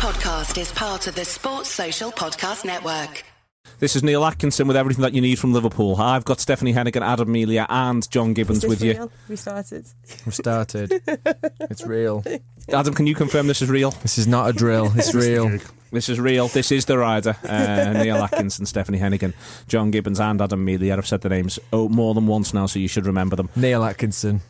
podcast is part of the Sports Social Podcast Network. This is Neil Atkinson with everything that you need from Liverpool. I've got Stephanie Heneghan, Adam Melia, and John Gibbons with you. We started. We've started. it's real. Adam, can you confirm this is real? This is not a drill. It's real. This is real. This is the rider. Uh, Neil Atkinson, Stephanie Heneghan, John Gibbons, and Adam Melia. I've said the names oh, more than once now, so you should remember them. Neil Atkinson,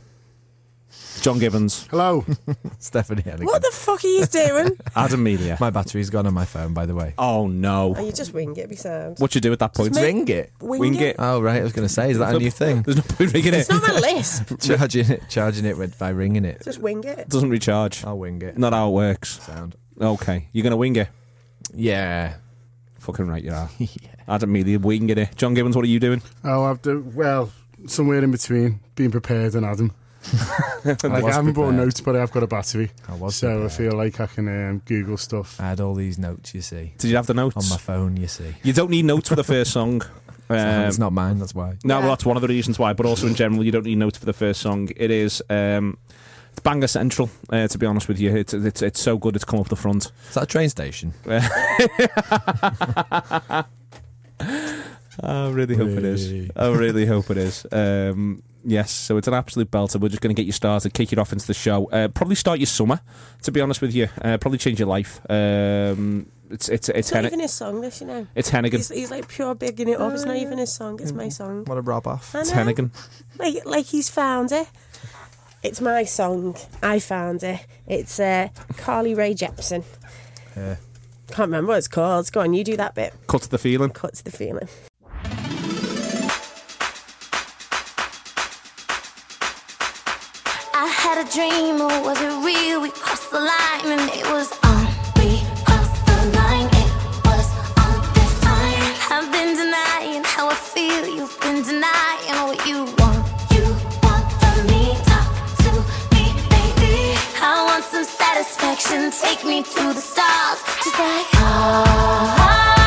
John Gibbons, Hello. Stephanie Heneghan. What the fuck are you doing? Adam Melia. My battery's gone on my phone, by the way. Oh no! oh, you just wing it, be sound. What you do at that point? make- Ring it. Wing, Wing it? it. Oh right, I was going to say, is that a new thing? There's no point ringing it. It's not my lisp. charging it, charging it with, by ringing it. Just wing it. doesn't recharge. I'll wing it. Not how it works. Sound. Okay, you're gonna wing it. Yeah. Fucking right, you are. Adam Melia winging it. John Gibbons, what are you doing? Oh, I've done, well, somewhere in between, being prepared and Adam. Like, I, haven't brought prepared. notes, but I have got a battery. I was So I feel like I can um, Google stuff. I had all these notes, you see, Did you have the notes on my phone. You see, You don't need notes for the first song. Um, it's not mine. That's why. No, Yeah. well, that's one of the reasons why. But also in general, you don't need notes for the first song. It is um, it's banger central. Uh, to be honest with you, it's, it's it's so good. It's come up the front. Is that a train station? I really hope it is. I really hope it is. Um, yes, so it's an absolute belter. We're just going to get you started, kick it off into the show. Uh, probably start your summer. To be honest with you, uh, probably change your life. Um, it's it's it's It's not even his song, this, you know. it's Heneghan. He's, he's like pure bigging it up. It's not even his song, it's my song. What a rub off. I It's. Heneghan. Like, like he's found it. It's my song. I found it. It's uh, Carly Rae Jepsen. Yeah. Can't remember what it's called. Go on, you do that bit. Cut to the feeling. Cut to the feeling. A dream, or was it real? We crossed the line, and it was on. We crossed the line, it was on this time. I've been denying how I feel. You've been denying what you want. You want from me, talk to me, baby. I want some satisfaction. Take me to the stars, just like ah.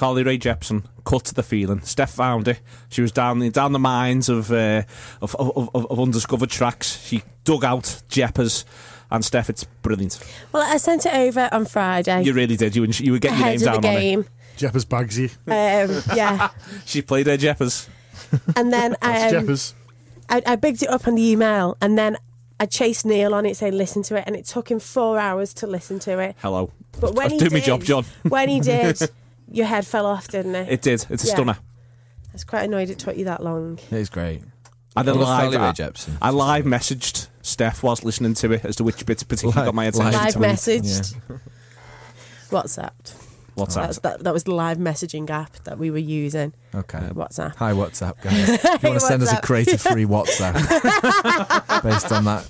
Carly Rae Jepsen, cut to the feeling. Steph found it. She was down the, down the mines of, uh, of, of, of, of undiscovered tracks. She dug out Jeppers. And Steph, it's brilliant. Well, I sent it over on Friday You really did. You and she- you were getting your ahead name of the down on it. game. Jeppers Bagsy. Um, yeah, She played her Jeppers. and then um, Jeppers. I, I bigged it up on the email, and then I chased Neil on it saying listen to it, and it took him four hours to listen to it. Hello. But when I'll he do did, my job, John. when he did, your head fell off, didn't it? It did. It's a Yeah. stunner. I was quite annoyed it took you that long. It is great. I then Love live, Carly Rae I, Jepsen. I live messaged Steph whilst listening to it as to which bits particularly Live- got my attention. live Live to me. messaged. WhatsApp. What's That that? was, that, that was the live messaging app that we were using. Okay. WhatsApp. Hi, WhatsApp, guys. If you want to send us a WhatsApp. creative free WhatsApp based on that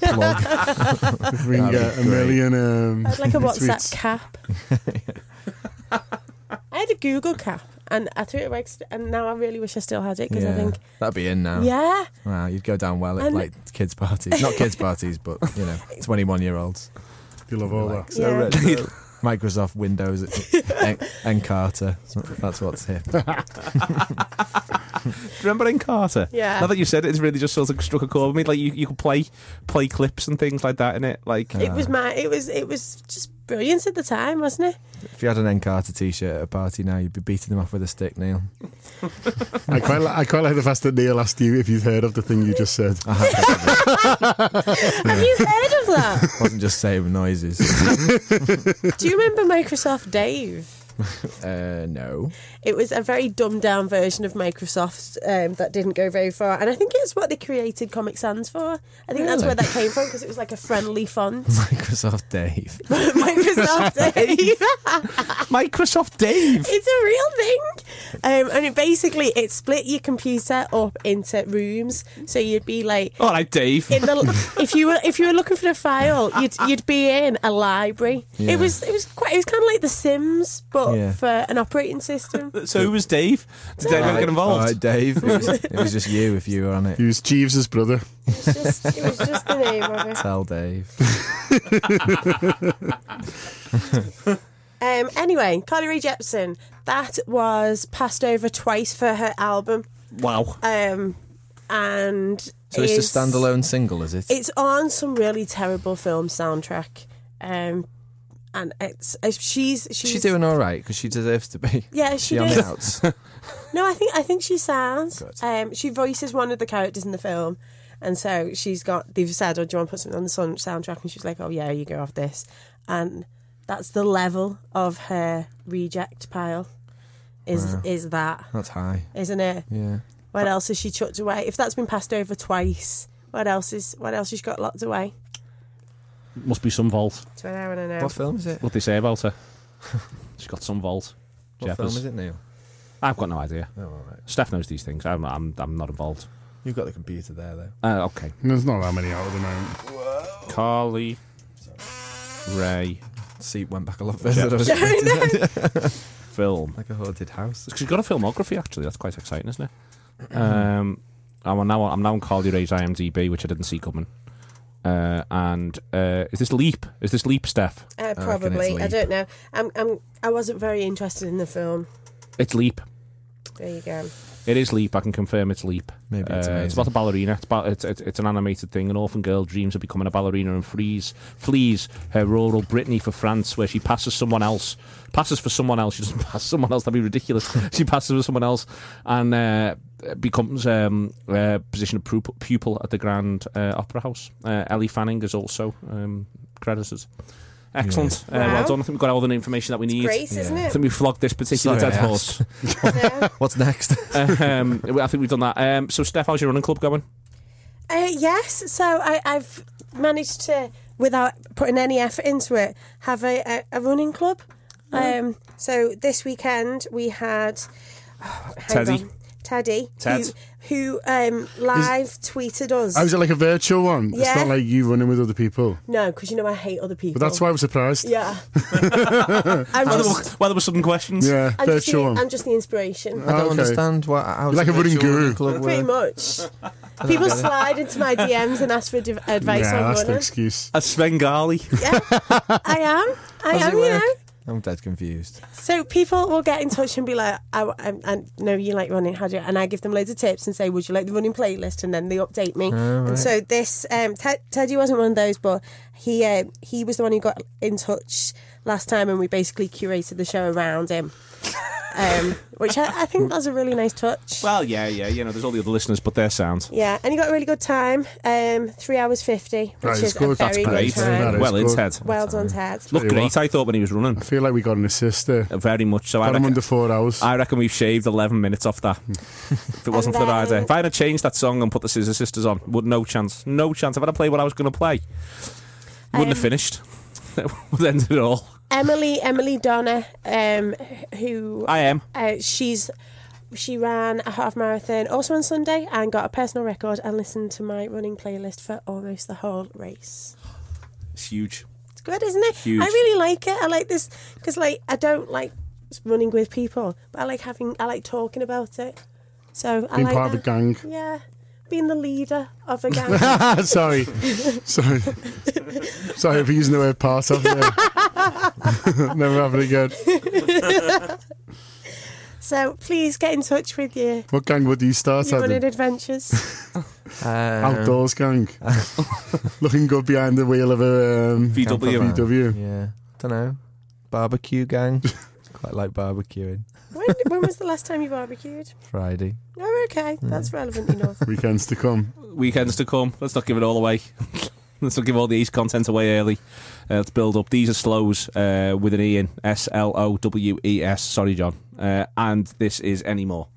plug. We can That'd get be a great. million. Um, I had like a WhatsApp tweets. cap. I had a Google cap, and I threw it away, and now I really wish I still had it because I think, That'd be in now. yeah, Wow, you'd go down well at And- like kids' parties. Not kids' parties, but, you know, 21 year olds. You love all Like, that. so Yeah. red- Microsoft Windows en- Encarta. That's what's hip. Remember Encarta? Yeah. Now that you said it, it's really just sort of struck a chord with me. Like you, you could play play clips and things like that in it. Like it was my, it was, it was just brilliant at the time, wasn't it? If you had an Encarta t shirt at a party now, you'd be beating them off with a stick, Neil. I quite, li- I quite like the fact that Neil asked you if you'd heard of the thing you just said. I have Have you heard of that? I wasn't just saying noises. Do you remember Microsoft Dave? Uh, no. It was a very dumbed down version of Microsoft um, that didn't go very far, and I think it's what they created Comic Sans for. I think that's where that came from because it was like a friendly font. Microsoft Dave. Microsoft Dave. Microsoft Dave. It's a real thing. Um, and it basically it split your computer up into rooms. So you'd be like All right, Dave. the if you were if you were looking for a file, you'd you'd be in a library. Yeah. It was it was quite it was kind of like The Sims, but Yeah. for an operating system. So who was Dave? Did Dave ever get involved? All right, Dave. It was, it was just you if you were on it. He was Jeeves' brother. It was just, it was just the name of it. Tell Dave. Um, anyway, Carly Rae Jepsen, that was passed over twice for her album. Wow. Um, and So it's is- a standalone single, is it? It's on some really terrible film soundtrack. Um, and it's uh, she's she's She's doing all right because she deserves to be. Yeah, she she does. No, I think I think she sounds. Um, she voices one of the characters in the film, and so she's got. They've said, "Oh, do you want to put something on the soundtrack?" And she's like, "Oh yeah, you go off this," and that's the level of her reject pile. Is Wow. is that That's high. isn't it? Yeah. What else has she chucked away? If that's been passed over twice, what else is what else has she got locked away? Must be some vault. So I want to know. What film is it? What they say about her? She's got some vault. What Jeppers. film is it, Neil? I've got no idea. Oh, all right. Steph knows these things. I'm, I'm, I'm not involved. You've got the computer there, though. Uh, okay. There's not that many out at the moment. Carly Rae Seat went back a lot further than I was expecting. film. like a haunted house. She's got a filmography actually. That's quite exciting, isn't it? Um, I'm now I'm now on Carly Rae's IMDb, which I didn't see coming. Uh, and uh, is this Leap? Is this Leap, Steph? Uh, probably. I Leap. don't know. I'm, I'm. I wasn't very interested in the film. It's Leap. There you go. It is Leap. I can confirm it's Leap. Maybe it's Uh, it's about a ballerina. It's about it's, it's, it's an animated thing. An orphan girl dreams of becoming a ballerina and flees flees her rural Brittany for France, where she passes someone else. Passes for someone else. She doesn't pass someone else. That'd be ridiculous. she passes for someone else and uh, becomes um, a position of pupil, pupil at the Grand uh, Opera House. Uh, Elle Fanning is also um, credited. Excellent. Uh, Wow. well done. I think we've got all the information that we need. Great, isn't it? I think we flogged this particular Sorry, dead horse. What's next? um, I think we've done that. Um, so, Steph, how's your running club going? Uh, yes, so I, I've managed to, without putting any effort into it, have a, a, a running club. Um, so this weekend we had oh, hang Teddy. on. Teddy, Ted. who, who um, live tweeted us. Oh, is it like a virtual one? It's Yeah. not like you running with other people. no, because you know I hate other people. But that's why I was surprised. Yeah. I'm Well, there just, were, well, there were sudden questions. Yeah, I'm, just the, virtual one. I'm just the inspiration. I don't okay. understand what. How You're like a running guru. club Pretty work? much. People slide into my DMs and ask for div- advice yeah, on that's the running. excuse. A Svengali. Yeah, I am. I How's am, it you know. I'm dead confused. So people will get in touch and be like, I, I, I know you like running, how do you? And I give them loads of tips and say, would you like the running playlist? And then they update me. And so this, um, Ted, Teddy wasn't one of those, but he uh, he was the one who got in touch last time and we basically curated the show around him. Um, which I, I think that's a really nice touch. Well, yeah, yeah. You know, there's all the other listeners, but their sound. yeah, and he got a really good time, um, three hours fifty, which That is is a good. very That's good great. time. That is Well in good. Ted. Well done, Ted. Looked Tell you great, I thought, when he was running. I feel like we got an assist there. Uh, Very much so. I Got him under four hours. I reckon we've shaved 11 minutes off that. if it wasn't for the then- rider. If I had changed that song and put the Scissor Sisters on, would no chance. No chance. If I had played what I was going to play, wouldn't have Um, finished. would ended it all. Emily, Emily Donna, um, who I am. Uh, she's she ran a half marathon also on Sunday and got a personal record and listened to my running playlist for almost the whole race. It's huge. It's good, isn't it? Huge. I really like it. I like this because like I don't like running with people, but I like having I like talking about it. So I Being like part of a gang. Yeah, being the leader of a gang. Sorry. Sorry. Sorry for using the word part of there. Never have it again. so please get in touch with you. What gang would you start your running at? adventures. Um, Outdoors gang. Looking good behind the wheel of a um, VW. VW. Yeah, don't know. Barbecue gang. Quite like barbecuing. When, when was the last time you barbecued? Friday. Oh, okay, that's relevant enough. Weekends to come. Weekends to come. Let's not give it all away. Let's not give all the East content away early. Uh, let's build up. These are Slowes uh, with an E in S L O W E S. Sorry, John. Uh, and this is anymore.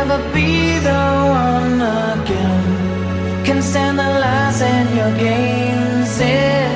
Never be the one again. Can stand the lies and your games anymore,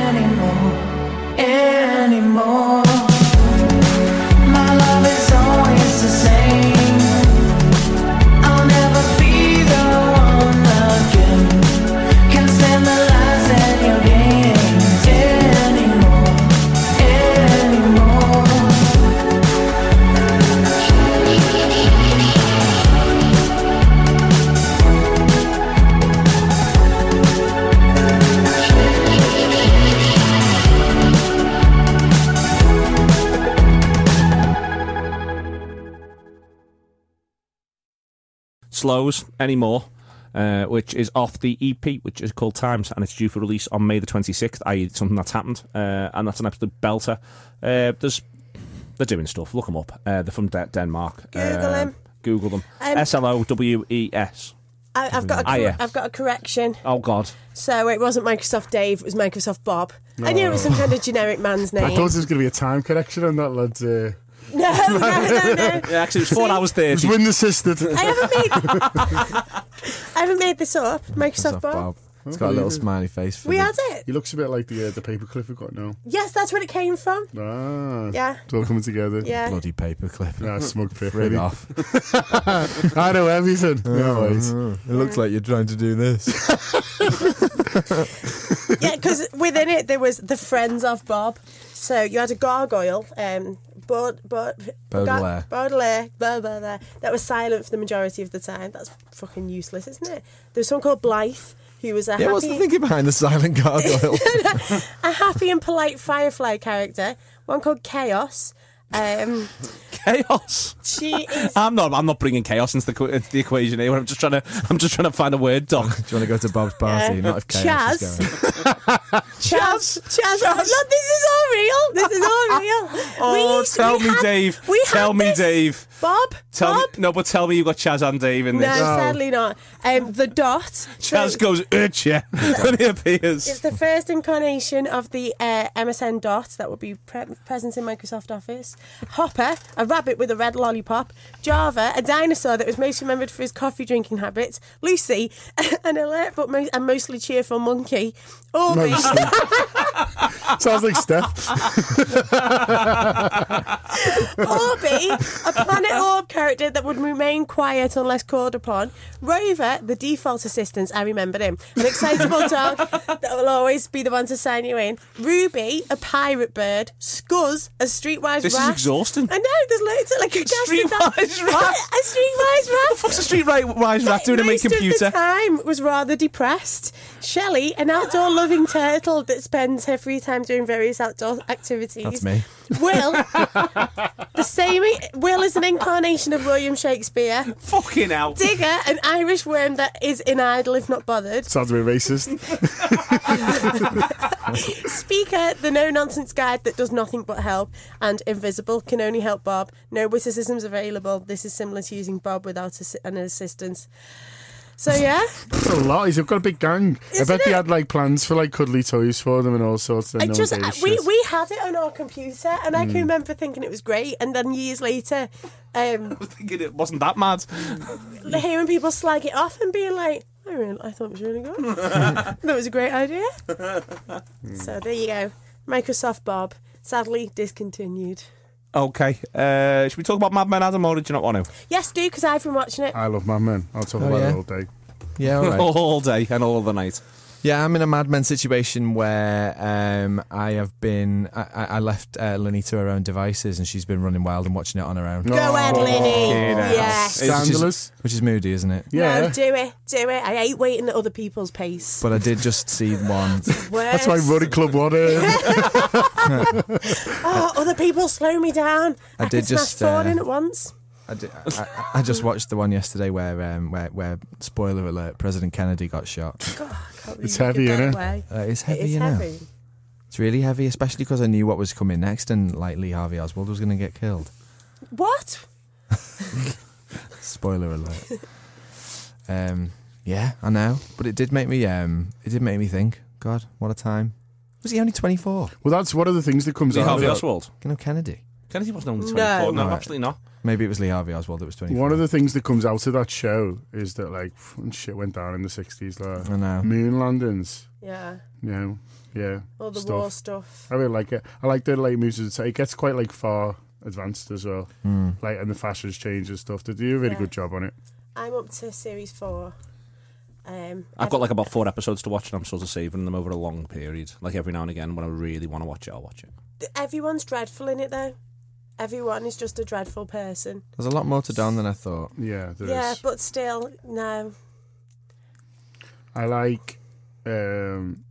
Slowes anymore, uh, which is off the EP, which is called Times, and it's due for release on May the 26th, i.e., something that's happened, uh, and that's an absolute belter. Uh, there's, they're doing stuff. Look them up. Uh, they're from De- Denmark. Google Uh, them. Google them. Um, S L O W E S. I, I've got a cor- yeah. I've got a correction. Oh God. So it wasn't Microsoft Dave, it was Microsoft Bob. I knew it was some kind of generic man's name. I thought there was going to be a time correction on that, lad. No, no, no, no. Yeah, actually, it was four hours it was thirty. wind assisted. I haven't made. I haven't made this up. Microsoft Microsoft Bob. Bob. It's got a little smiley face. For We the- had it. He looks a bit like the uh, the paperclip we've got now. Yes, that's where it came from. Ah, Yeah. it's all coming together. Yeah. bloody paperclip. Smug pick. Frig really. off. I know everything. No worries. Uh, it looks like you're trying to do this. Yeah, because within it there was the friends of Bob. So you had a gargoyle, um, but but Baudelaire. Baudelaire, blah, blah, blah, that was silent for the majority of the time. That's fucking useless, isn't it? There was someone called Blythe who was a yeah, what's the thinking behind the silent gargoyle? a happy and polite Firefly character. One called Chaos. Um, Chaos. she is. I'm not. I'm not bringing chaos into the, into the equation here. I'm just trying to. I'm just trying to find a word, Doc. do you want to go to Bob's party? Yeah. Not if chaos is Chaz. going. Chaz, Chaz, no, this is all real. This is all real. Oh, We- tell we me, had- Dave. We Tell me, this- Dave. Bob, Tell Bob. me. No, but tell me you got Chaz and Dave in this. No, this. sadly not. Um, the dot. Chaz So goes, Urcha, when he appears. It's the first incarnation of the uh, MSN dot that will be pre- present in Microsoft Office. Hopper, a rabbit with a red lollipop. Java, a dinosaur that was most remembered for his coffee drinking habits. Lucy, an alert but mo- a mostly cheerful monkey. Orby, Sounds like Steph. Orby, a planet orb character that would remain quiet unless called upon. Rover, the default assistant, I remember him. An excitable dog that will always be the one to sign you in. Ruby, a pirate bird. Scuzz, a streetwise This is exhausting. I know, there's loads of like a Streetwise rat? A streetwise rat. What's a street right wise rat doing in my computer? Of the time was rather depressed. Shelley, an outdoor loving turtle that spends her free time doing various outdoor activities. That's me. Will, the same. Will is an incarnation of William Shakespeare. Fucking hell. Digger, an Irish worm that is inidle if not bothered. Sounds a bit racist. Speaker, the no nonsense guide that does nothing but help. And Invisible can only help Bob. No witticisms available. This is similar to using Bob without assi- an assistant. So yeah, That's a lot. He's got a big gang. I Isn't bet they it? had like plans for like cuddly toys for them and all sorts. That I just gave we shit. we had it on our computer, and I can remember thinking it was great. And then years later, um, thinking it wasn't that mad. hearing people slag it off and being like, I really, I thought it was really good. that was a great idea. so there you go, Microsoft Bob. Sadly discontinued. Okay. Uh, should we talk about Mad Men, Adam, or did you not want to? Yes, do because I've been watching it. I love Mad Men. I'll talk Oh, about yeah? it all day. Yeah, all right. All day and all the night. Yeah, I'm in a madman situation where um, I have been. I, I I left uh, Lenny to her own devices, and she's been running wild and watching it on her own, No. Go Ed, Lenny. fucking hell. Yes. which Scandalous. is, which is moody, isn't it? Yeah. No, do it, do it. I hate waiting at other people's pace. But I did just see one. That's why Running Club wanted. Oh, other people slow me down. I I, did could smash just, forward uh, in at once. I, did, I, I- I just watched the one yesterday where, um, where, where spoiler alert, President Kennedy got shot. God, I can't It's believe you heavy, did that innit? Uh, it's heavy, It is you know. heavy. It's really heavy, especially because I knew what was coming next, and like Lee Harvey Oswald was going to get killed. What? Spoiler alert. um, yeah, I know, but it did make me. Um, it did make me think. God, what a time! Was he only twenty four? well, that's one of the things that comes Lee out. Harvey of it. Oswald. You know Kennedy. Kennedy wasn't only No. 24. No, Right. absolutely not. Maybe it was Lee Harvey Oswald that was 24. One of the things that comes out of that show is that like shit went down in the sixties, like I know. moon landings. Yeah. You know, yeah. All the stuff. war stuff. I really like it. I like the late moves. It gets quite like far advanced as well. Hmm. Like and the fashions change and stuff. They do a really Yeah. good job on it. I'm up to series four. Um, I've got like about four episodes to watch, and I'm sort of saving them over a long period. Like every now and again, when I really want to watch it, I'll watch it. Everyone's dreadful in it though. Everyone is just a dreadful person. There's a lot more to Don than I thought. Yeah, there is. yeah, but still, no. I like um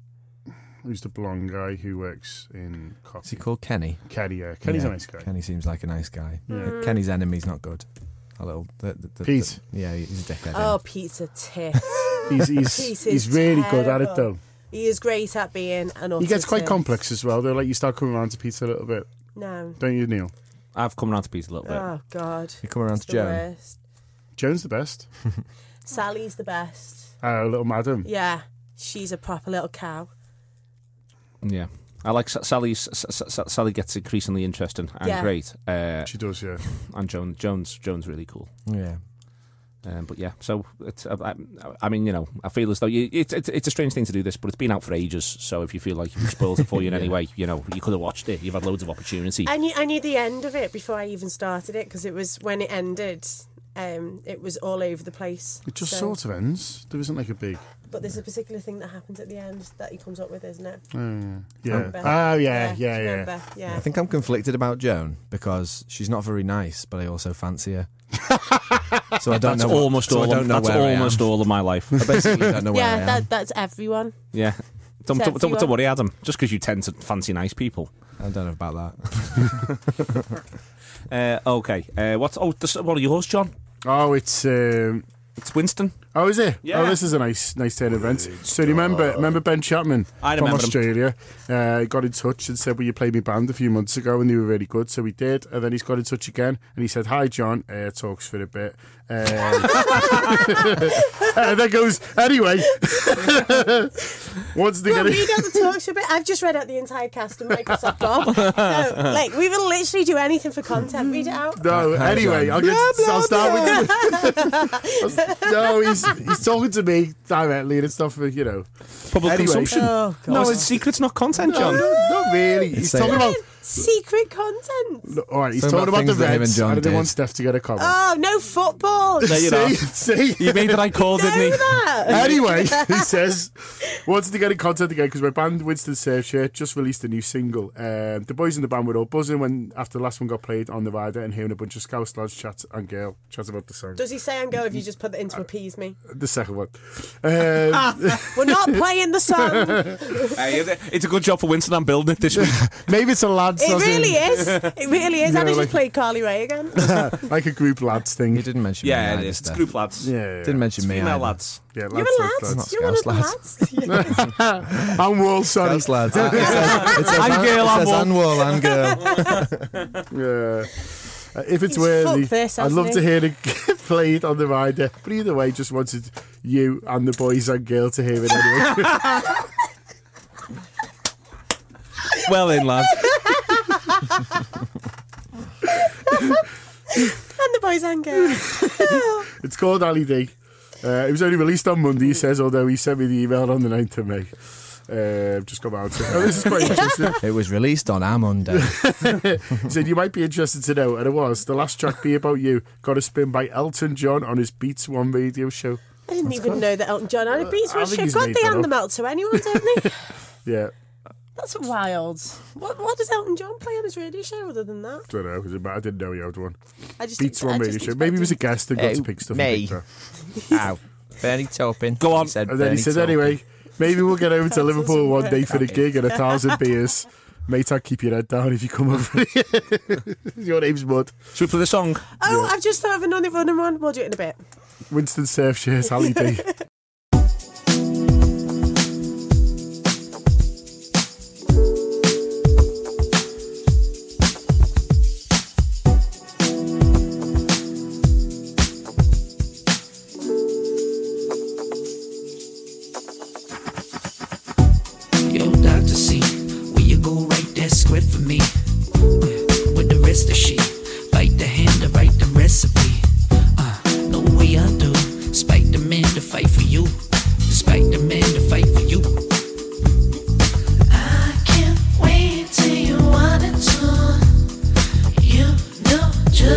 who's the blonde guy who works in Is coffee. he called Kenny? Kenny, yeah. Kenny's Yeah, a nice guy. Kenny seems like a nice guy. Yeah. Kenny's enemy's not good. A little. The, the, the, Pete. the- yeah, he's a dickhead. Oh, Pete's a tit. He's he's He's he's really good at it though. he is great at being an He gets quite tit. complex as well. Though, like you start coming around to Pete a little bit, No. don't you, Neil? I've come around to Pete a little bit. Oh God. You come around It's to Joan. worst. Joan's the best. Sally's the best. Uh, little madam. Yeah, she's a proper little cow. Yeah. I like S- Sally's. Sally gets increasingly interesting and Yeah. great. Uh, She does, yeah. and Joan, Jones, Jones, really cool. Yeah. Um, but yeah, so it's, I, I, I mean, you know, I feel as though you, it's, it's it's a strange thing to do this, but it's been out for ages. So if you feel like you've spoiled it for you in any way, you know, you could have watched it. You've had loads of opportunity. I knew I knew the end of it before I even started it because it was when it ended. Um, it was all over the place. It just So- sort of ends. There isn't like a big. But there's a particular thing that happens at the end that he comes up with, isn't it? Uh, yeah. Remember? Oh, yeah, do yeah, yeah. yeah. I think I'm conflicted about Joan because she's not very nice, but I also fancy her. so I don't that's know. what- almost so I all. don't Of, know that's where I am. almost all of my life. I basically don't know where I yeah, am. that, that's everyone. yeah. Don't, It's don't, don't, don't worry, Adam. Just because you tend to fancy nice people. I don't know about that. Uh, okay. Uh, what's oh, this, what are yours, John? Oh, it's. Um, It's Winston. Oh, is it? Yeah. Oh, this is a nice, nice turn of events. So remember, remember Ben Chapman I from remember him. Australia? Uh, got in touch and said, "Will you play me band a few months ago?" And they were really good, so we did. And then he's got in touch again, and he said, "Hi, John." Uh, talks for a bit, um, and then goes, "Anyway, what's the Well, getting?" read out the talks a bit. I've just read out the entire cast of Microsoft Bob. So, like, we will literally do anything for content. Read it out. No, anyway, I'll, get, I'll start with you. no, he's he's talking to me directly and it's stuff for you know. Public Anyway. consumption. Oh, God. no, it's secrets, not content, No, John. no, not really. He's Say talking it. about. Secret content. no, All right, he's Talking talking about about, the things and Reds. John I didn't did. want Steph to get a comment. Oh, no football. There you are. see, see. You made the right call, know didn't he? that. Anyway, he says, wants to get in contact again because my band Winston Surfshirt just released a new single. Um, the boys in the band were all buzzing when after the last one got played on the rider and hearing a bunch of Scouse lads chat and girl chat about the song. Does he say and go if you just put that in to appease me? The second one. Um, We're not playing the song. Hey, it's a good job for Winston. I'm building it this week. maybe it's a lads. It as in- really is. It really is. Yeah, and I just like- played Carly Rae again. like a group lads thing. You didn't mention me. yeah, it either, is. It's group lads. Yeah, yeah. Didn't mention It's me. female either. lads. Yeah, You're lads, a lads, lad. lads. You're one of the Scouse lads. I'm Wall, sorry. Scouse lads. It says, it says, And an- girl, it and says wall. and wall and girl. Yeah. Uh, if it's He's worthy, fucked this, I'd love he? to hear it played on the rider. But either way, just wanted you and the boys and girl to hear it anyway. Well in, lads. And the boys and girls. it's called Ali D. Uh, it was only released on Monday, he says, although he sent me the email on the 9th of May. Uh, just come out. Oh, this is quite interesting. It was released on a Monday. He said, You might be interested to know, and it was the last track be about you. Got a spin by Elton John on his Beats One radio show. I didn't even know that Elton John had a beats I with think shit. he's God, made they that hand up. them out to anyone, don't they? Yeah, That's wild. What What does Elton John play on his radio show other than that? don't know. is it- I didn't know he had one. I just Beats I One just radio show. Maybe he was a guest and got Hey, to pick stuff. me. and that. Ow. Bernie Taupin. Go on. Said And then he Bernie said, Taupin. anyway, maybe we'll get over to Liverpool doesn't one day for the gig and a thousand beers. Mate, I'll keep your head down if you come over here. your name's Mud. Should we play the song? Oh, I've just thought of another running one. We'll do it in a bit. Winston Surfshirt, Hallie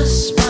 just.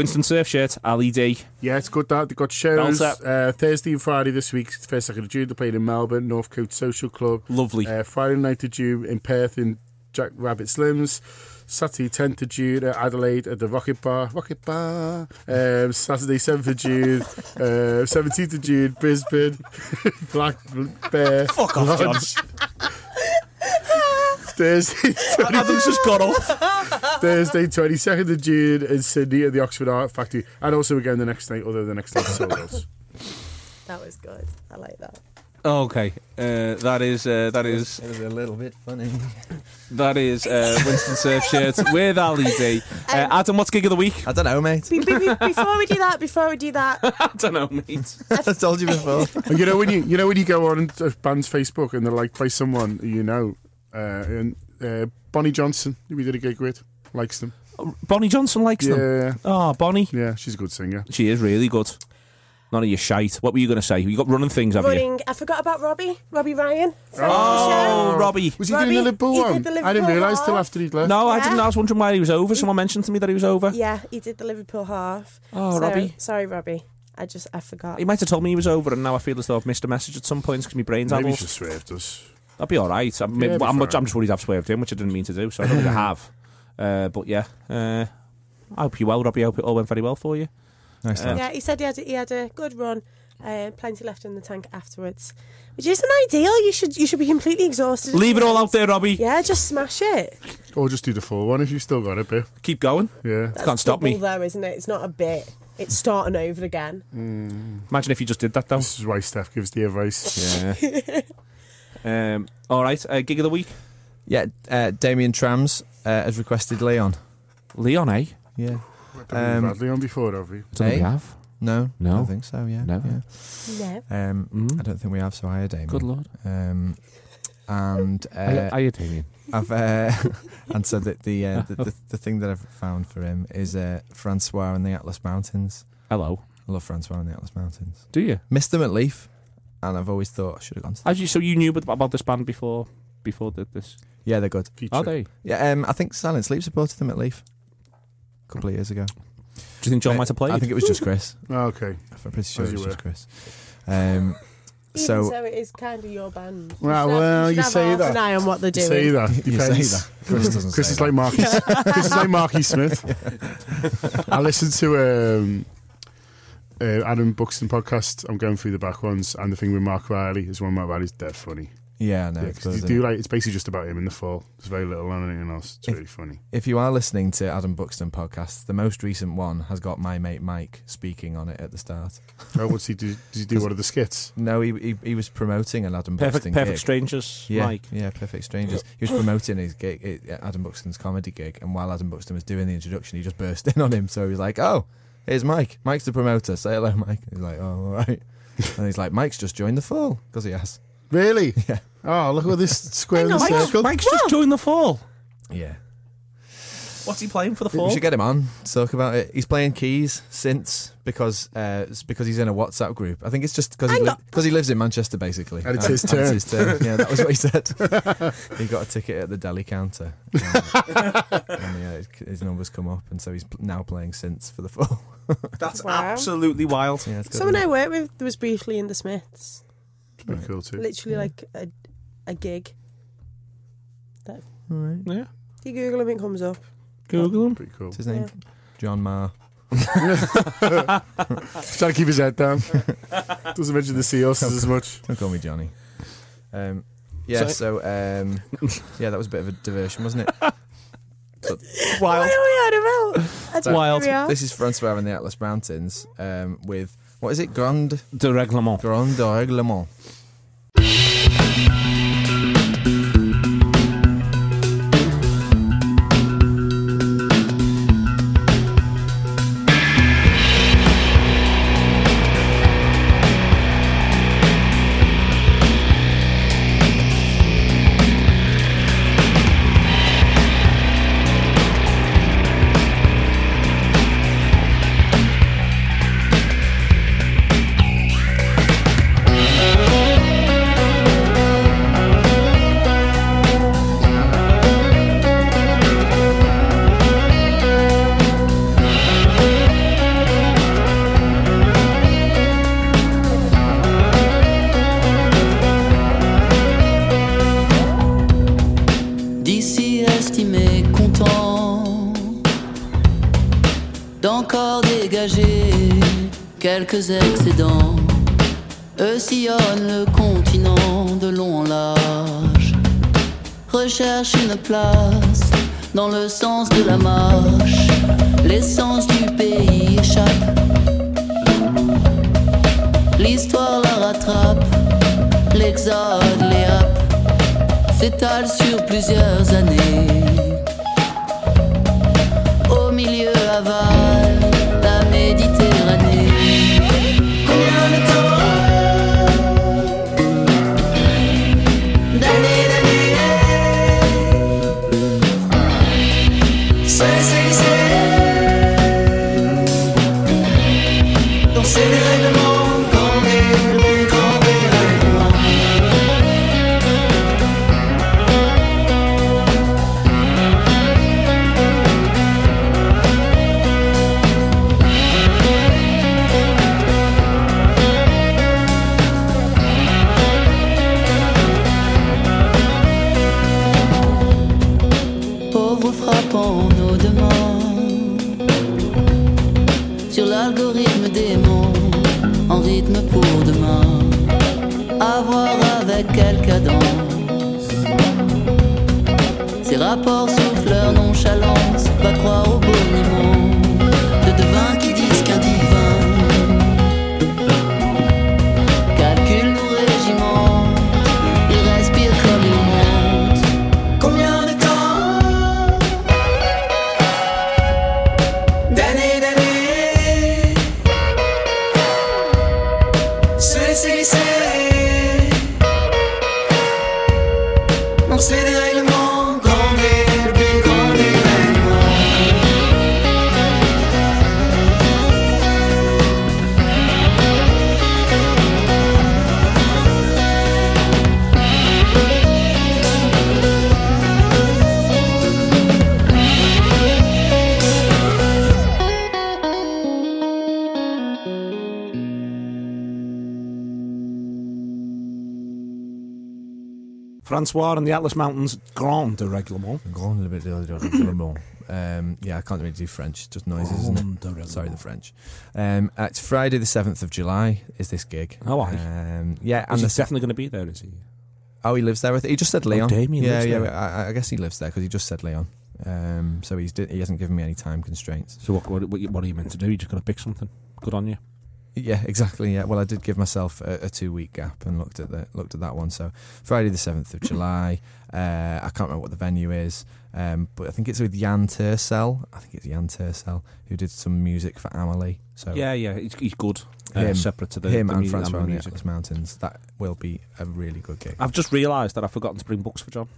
Winston Surfshirt, Ali D. Yeah, it's good that. They've got shows uh, Thursday and Friday this week. First, second of June, they played in Melbourne, Northcote Social Club. Lovely. Uh, Friday night of June in Perth in Jack Rabbit Slims. Saturday 10th of June at Adelaide at the Rocket Bar. Rocket Bar. Um, Saturday 7th of June. Uh, 17th of June, Brisbane. Black Bear. Fuck off, John. Lodge. Thursday, Adam's just got off. Thursday, 22nd of June in Sydney at the Oxford Art Factory. And also again the next night, other than the next night, sold out. That was good. I like that. Okay, uh, that is uh, that is It was a little bit funny. that is uh, Winston Surfshirt with Ali D. Uh, Adam, what's gig of the week? I don't know, mate. Be- be- be- before we do that, before we do that, I don't know, mate. I told you before. You know when you you know when you go on a band's Facebook and they're like by someone you know, and uh, Bonnie Johnson, who we did a gig with, likes them. Bonnie Johnson likes them. Yeah, Oh, Bonnie. yeah, she's a good singer. She is really good. None of your shite. What were you going to say? You got running things, have you? running. I forgot about Robbie. Robbie Ryan. Oh. Robbie. Was he Robbie, doing the Liverpool he did one? the I didn't realise till after he'd left. No, I didn't. I was wondering why he was over. Someone mentioned to me that he was over. Yeah, he did the Liverpool half. Oh, So- Robbie. Sorry, Robbie. I just I forgot. He might have told me he was over, and now I feel as though I've missed a message at some point because my brain's Maybe he just swerved us. That'd be all right. I'm, Yeah, it'd be I'm, much. I'm just worried I've swerved him, which I didn't mean to do, so I don't think I have. Uh, but yeah, uh, I hope you well, Robbie. I hope it all went very well for you. Nice Uh. Yeah, he said he had he had a good run. Uh, plenty left in the tank afterwards, which isn't ideal. You should you should be completely exhausted. Leave it all out there, Robbie. Yeah, just smash it. Or just do the full one if you've still got a bit. Keep going. Yeah. That's Can't stop me. double Though, isn't it? It's not a bit. It's starting over again. Imagine if you just did that, though. This is why Steph gives the advice. Yeah. um, all right, uh, gig of the week. Yeah, uh, Damien Trams uh, has requested Leon. Leon, eh? Yeah. We've Um, had Leon before, have we? Don't think we have. No, No. I don't think so. Yeah, No. yeah. No. Um, Mm. I don't think we have. So hire Damien. Good lord. Um, and Uh, Are you Damien? I've uh, and so the the, uh, the the the thing that I've found for him is uh, Francois and the Atlas Mountains. Hello. I love Francois and the Atlas Mountains. Do you? Missed them at Leaf, and I've always thought I should have gone to. As you, so you knew about about this band before before the, this? Yeah, they're good. Feature. Are they? Yeah, um, I think Silent Sleep supported them at Leaf a couple of years ago. Do you think John might have played? I think it was just Chris. Oh, okay. I'm pretty sure As it was you just Chris. Um, Even So- so, it is kind of your band. Well, should have- well, should you have say half that. An eye on what they're You doing. say that. You say that. Chris doesn't Chris say is that. like Marky. Chris is like Marky Smith. I listened to um, uh, Adam Buxton podcast. I'm going through the back ones, and the thing with Marc Riley is one. of Marc Riley's dead funny. Yeah, no. Yeah, it's 'cause you do like it's basically just about him in the fall. There's very little on anything else. It's If- really funny. If you are listening to Adam Buxton podcast, the most recent one has got my mate Mike speaking on it at the start. Oh, what's he do? Did he do one of the skits? No, he he, he was promoting an Adam Perfect, Buxton perfect gig. strangers, Yeah, Mike. yeah, perfect strangers. He was promoting his gig, Adam Buxton's comedy gig, and while Adam Buxton was doing the introduction, he just burst in on him. So he was like, "Oh, here's Mike. Mike's the promoter. Say hello, Mike." He's like, "Oh, all right." and he's like, "Mike's just joined the fall because he has." Really? Yeah. Oh, look at this square in the Mike's, circle. Mike's just joined the fall. Yeah. What's he playing for the We should get him on to talk about it. He's playing keys since because uh, it's because he's in a WhatsApp group. I think it's just because he, li- he lives in Manchester, basically. And it's his turn. his turn. Yeah, that was what he said. he got a ticket at the deli counter, and, and, yeah, his, his numbers come up, and so he's now playing synths for the fall. That's Wow. absolutely wild. Yeah, Someone I worked with was briefly in the Smiths. Pretty cool too. Literally like a, a gig. All right. Yeah. If you Google him, it comes up. Google him. Pretty cool. What's his name? John Marr. Trying to keep his head down. Doesn't mention the sea horses as much. Don't call me Johnny. Um, yeah, so um, yeah, that was a bit of a diversion, wasn't it? What Wild. are we on about? I don't Wild. where we are. This is Francois in the Atlas Mountains um, with what is it? Grand Dereglement. Grand Règlement. Quelques excédents. Eux sillonnent le continent de long en large, recherchent une place dans le sens de la marche. L'essence du pays échappe, l'histoire la rattrape, l'exode les s'étale sur plusieurs années. Francois and the Atlas Mountains Grand Dereglement. Grand de règlement. Um, yeah, I can't really do French, just noises, isn't it? Sorry, the French. Um, uh, it's Friday the 7th of July is this gig. Oh, aye. Um, yeah, And he's the, definitely going to be there, is he? oh, he lives there. With, he just said Leon. Damien yeah, yeah. I, I guess he lives there because he just said Leon. Um, so he's he hasn't given me any time constraints. So what, what, what, are you meant to do? You're just got to pick something. Good on you. Yeah, exactly. Yeah. Well, I did give myself a, a two week gap and looked at the looked at that one. So Friday the seventh of July. Uh, I can't remember what the venue is, um, but I think it's with Yann Tiersen. I think it's Yann Tiersen who did some music for Amelie. So Yeah, yeah, he's, he's good. Uh, Him- separate to the him the and Francois on the. Atlas Mountains. That will be a really good gig. I've just realised that I've forgotten to bring books for John.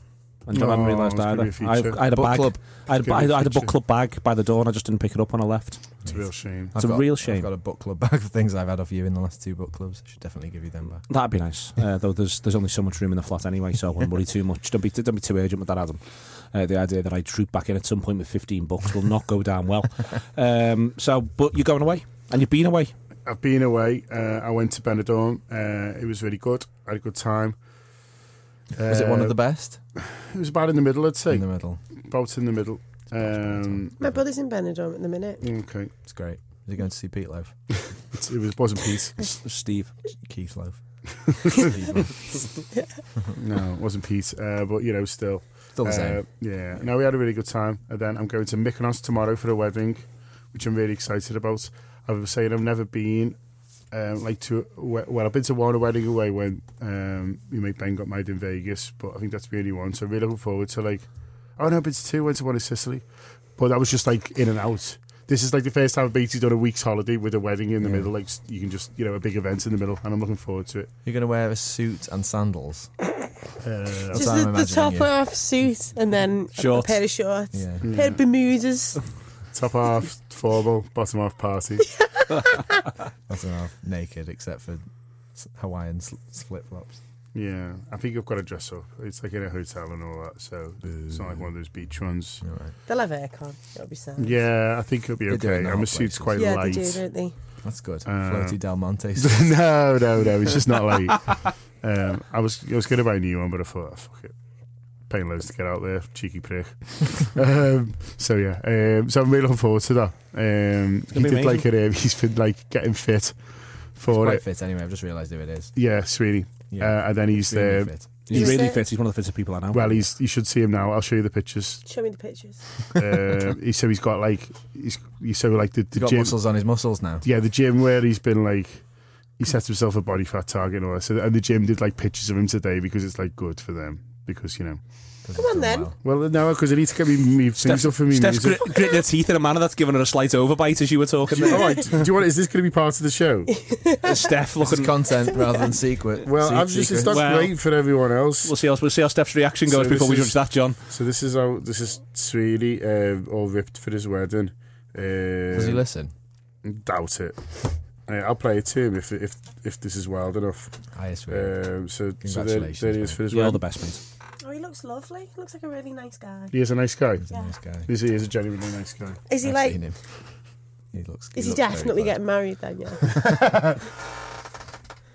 And John hadn't Oh, realised it's gonna either. be a I, feature. I had a Book bag. club. I had, It's I, had, a I had a book club bag by the door and I just didn't pick it up when I left. It's a real shame. It's a got- real shame. I've got a book club bag of things I've had off you in the last two book clubs. I should definitely give you them back. That'd be nice. Uh, though there's there's only so much room in the flat anyway, so I wouldn't worry too much. Don't be don't be too urgent with that, Adam. Uh, the idea that I troop back in at some point with 15 books will not go down well. Um, so, but you're going away, and you've been away. I've been away. Uh, I went to Benidorm. Uh, it was really good. I had a good time. Was it one Uh, of the best? It was about in the middle, I'd say. In the middle. About in the middle. Um, My brother's in Benidorm at the minute. okay. It's great. Is he going to see Pete Loaf? It was wasn't Pete. S- Steve. Keith Loaf. No, it wasn't Pete. Uh, but you know, still. Still the Uh, same. yeah. No, we had a really good time. And then I'm going to Mykonos tomorrow for a wedding, which I'm really excited about. I was saying I've never been um, like to a well, I've been to one wedding away when um, my mate Ben got married in Vegas, but I think that's the only one. So I'm really looking forward to like. Oh no, I've been to two. Went to one in Sicily, but that was just like in and out. This is like the first time I've basically done a week's holiday with a wedding in the Yeah. middle. Like you can just you know a big event in the middle, and I'm looking forward to it. You're going to wear a suit and sandals. Uh, Just the, the top you. off suit and then a- Shorts. a pair of shorts, Yeah. pair of Bermudas. top half formal, bottom half party. bottom enough. Naked, except for Hawaiian flip flops. Yeah, I think I've got to dress up. It's like in a hotel and all that, so it's not like one of those beach ones. All right. They'll have aircon. It'll be sound. Yeah, I think it'll be They okay. in And our my suit's places. quite yeah, light. they do, don't they? That's good. Uh, Floaty Del Monte. no, no, no. It's just not like. um, I was I was going to buy a new one, but I thought, oh, fuck it. Paying loads to get out there, cheeky prick. um, so yeah, um, so I'm really looking forward to that. Um, he gonna did like it. Um, he's been like getting fit for quite it. fit anyway. I've just realised who it is. Yeah, sweetie. Yeah. Uh, and then he's Extremely uh, fit. He's Is really it? fit. He's one of the fittest people I know. well, he's you should see him now. I'll show you the pictures. Show me the pictures. uh, he so he's got like he's he's so like the, the He's got gym. muscles on his muscles now. Yeah, the gym where he's been like he set himself a body fat target and all that. So and the gym did like pictures of him today because it's like good for them because you know. Come on then. well. Well, no, because it needs to get me, me things up for me. Steph's music. grit, gritting her teeth in a manner that's given her a slight overbite as you were talking All there. right, do you want? Is this going to be part of the show? Steph It's looking. content rather than secret. Well, se- I've just it's not Well- great for everyone else. We'll see how we'll see how Steph's reaction goes So before we this judge is- that, John. So this is how this is Sweetie uh, all ripped for his wedding. Uh, Does he listen? Doubt it. Uh, I'll play it to him if if if this is wild enough. I swear. Um, so so there, Congratulations, there he is for his You're wedding. the best, mate. Oh, he looks lovely. He looks like a really nice guy. He is a nice guy. He's a Yeah. nice guy. He is, he is a genuinely nice guy. Is he I've like? seen him. He looks. Is he looks very definitely good. getting married then? Yeah.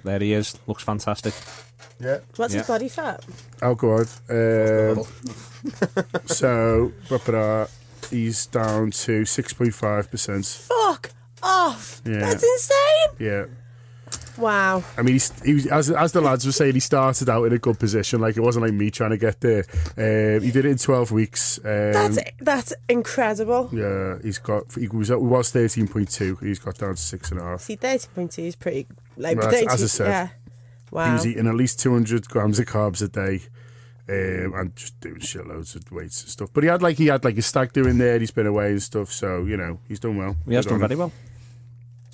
There he is. Looks fantastic. Yeah. What's Yeah. his body fat? Oh god. Um, so, ba-ba-da, he's down to six point five percent. Fuck off. Yeah. That's insane. Yeah. Wow. I mean, he's, he was, as, as the lads were saying, he started out in a good position. Like, it wasn't like me trying to get there. Um, he did it in 12 weeks. Um, That's that's incredible. Yeah, he's got, he was, he was 13.2. He's got down to 6.5. See, 13.2 is pretty. Like, Well, 32 as I said, yeah. He was eating at least 200 grams of carbs a day. Um, and just doing shitloads of weights and stuff. But he had like he had like a stag doing there. He's been away and stuff, so you know he's done well. He has Good done very well.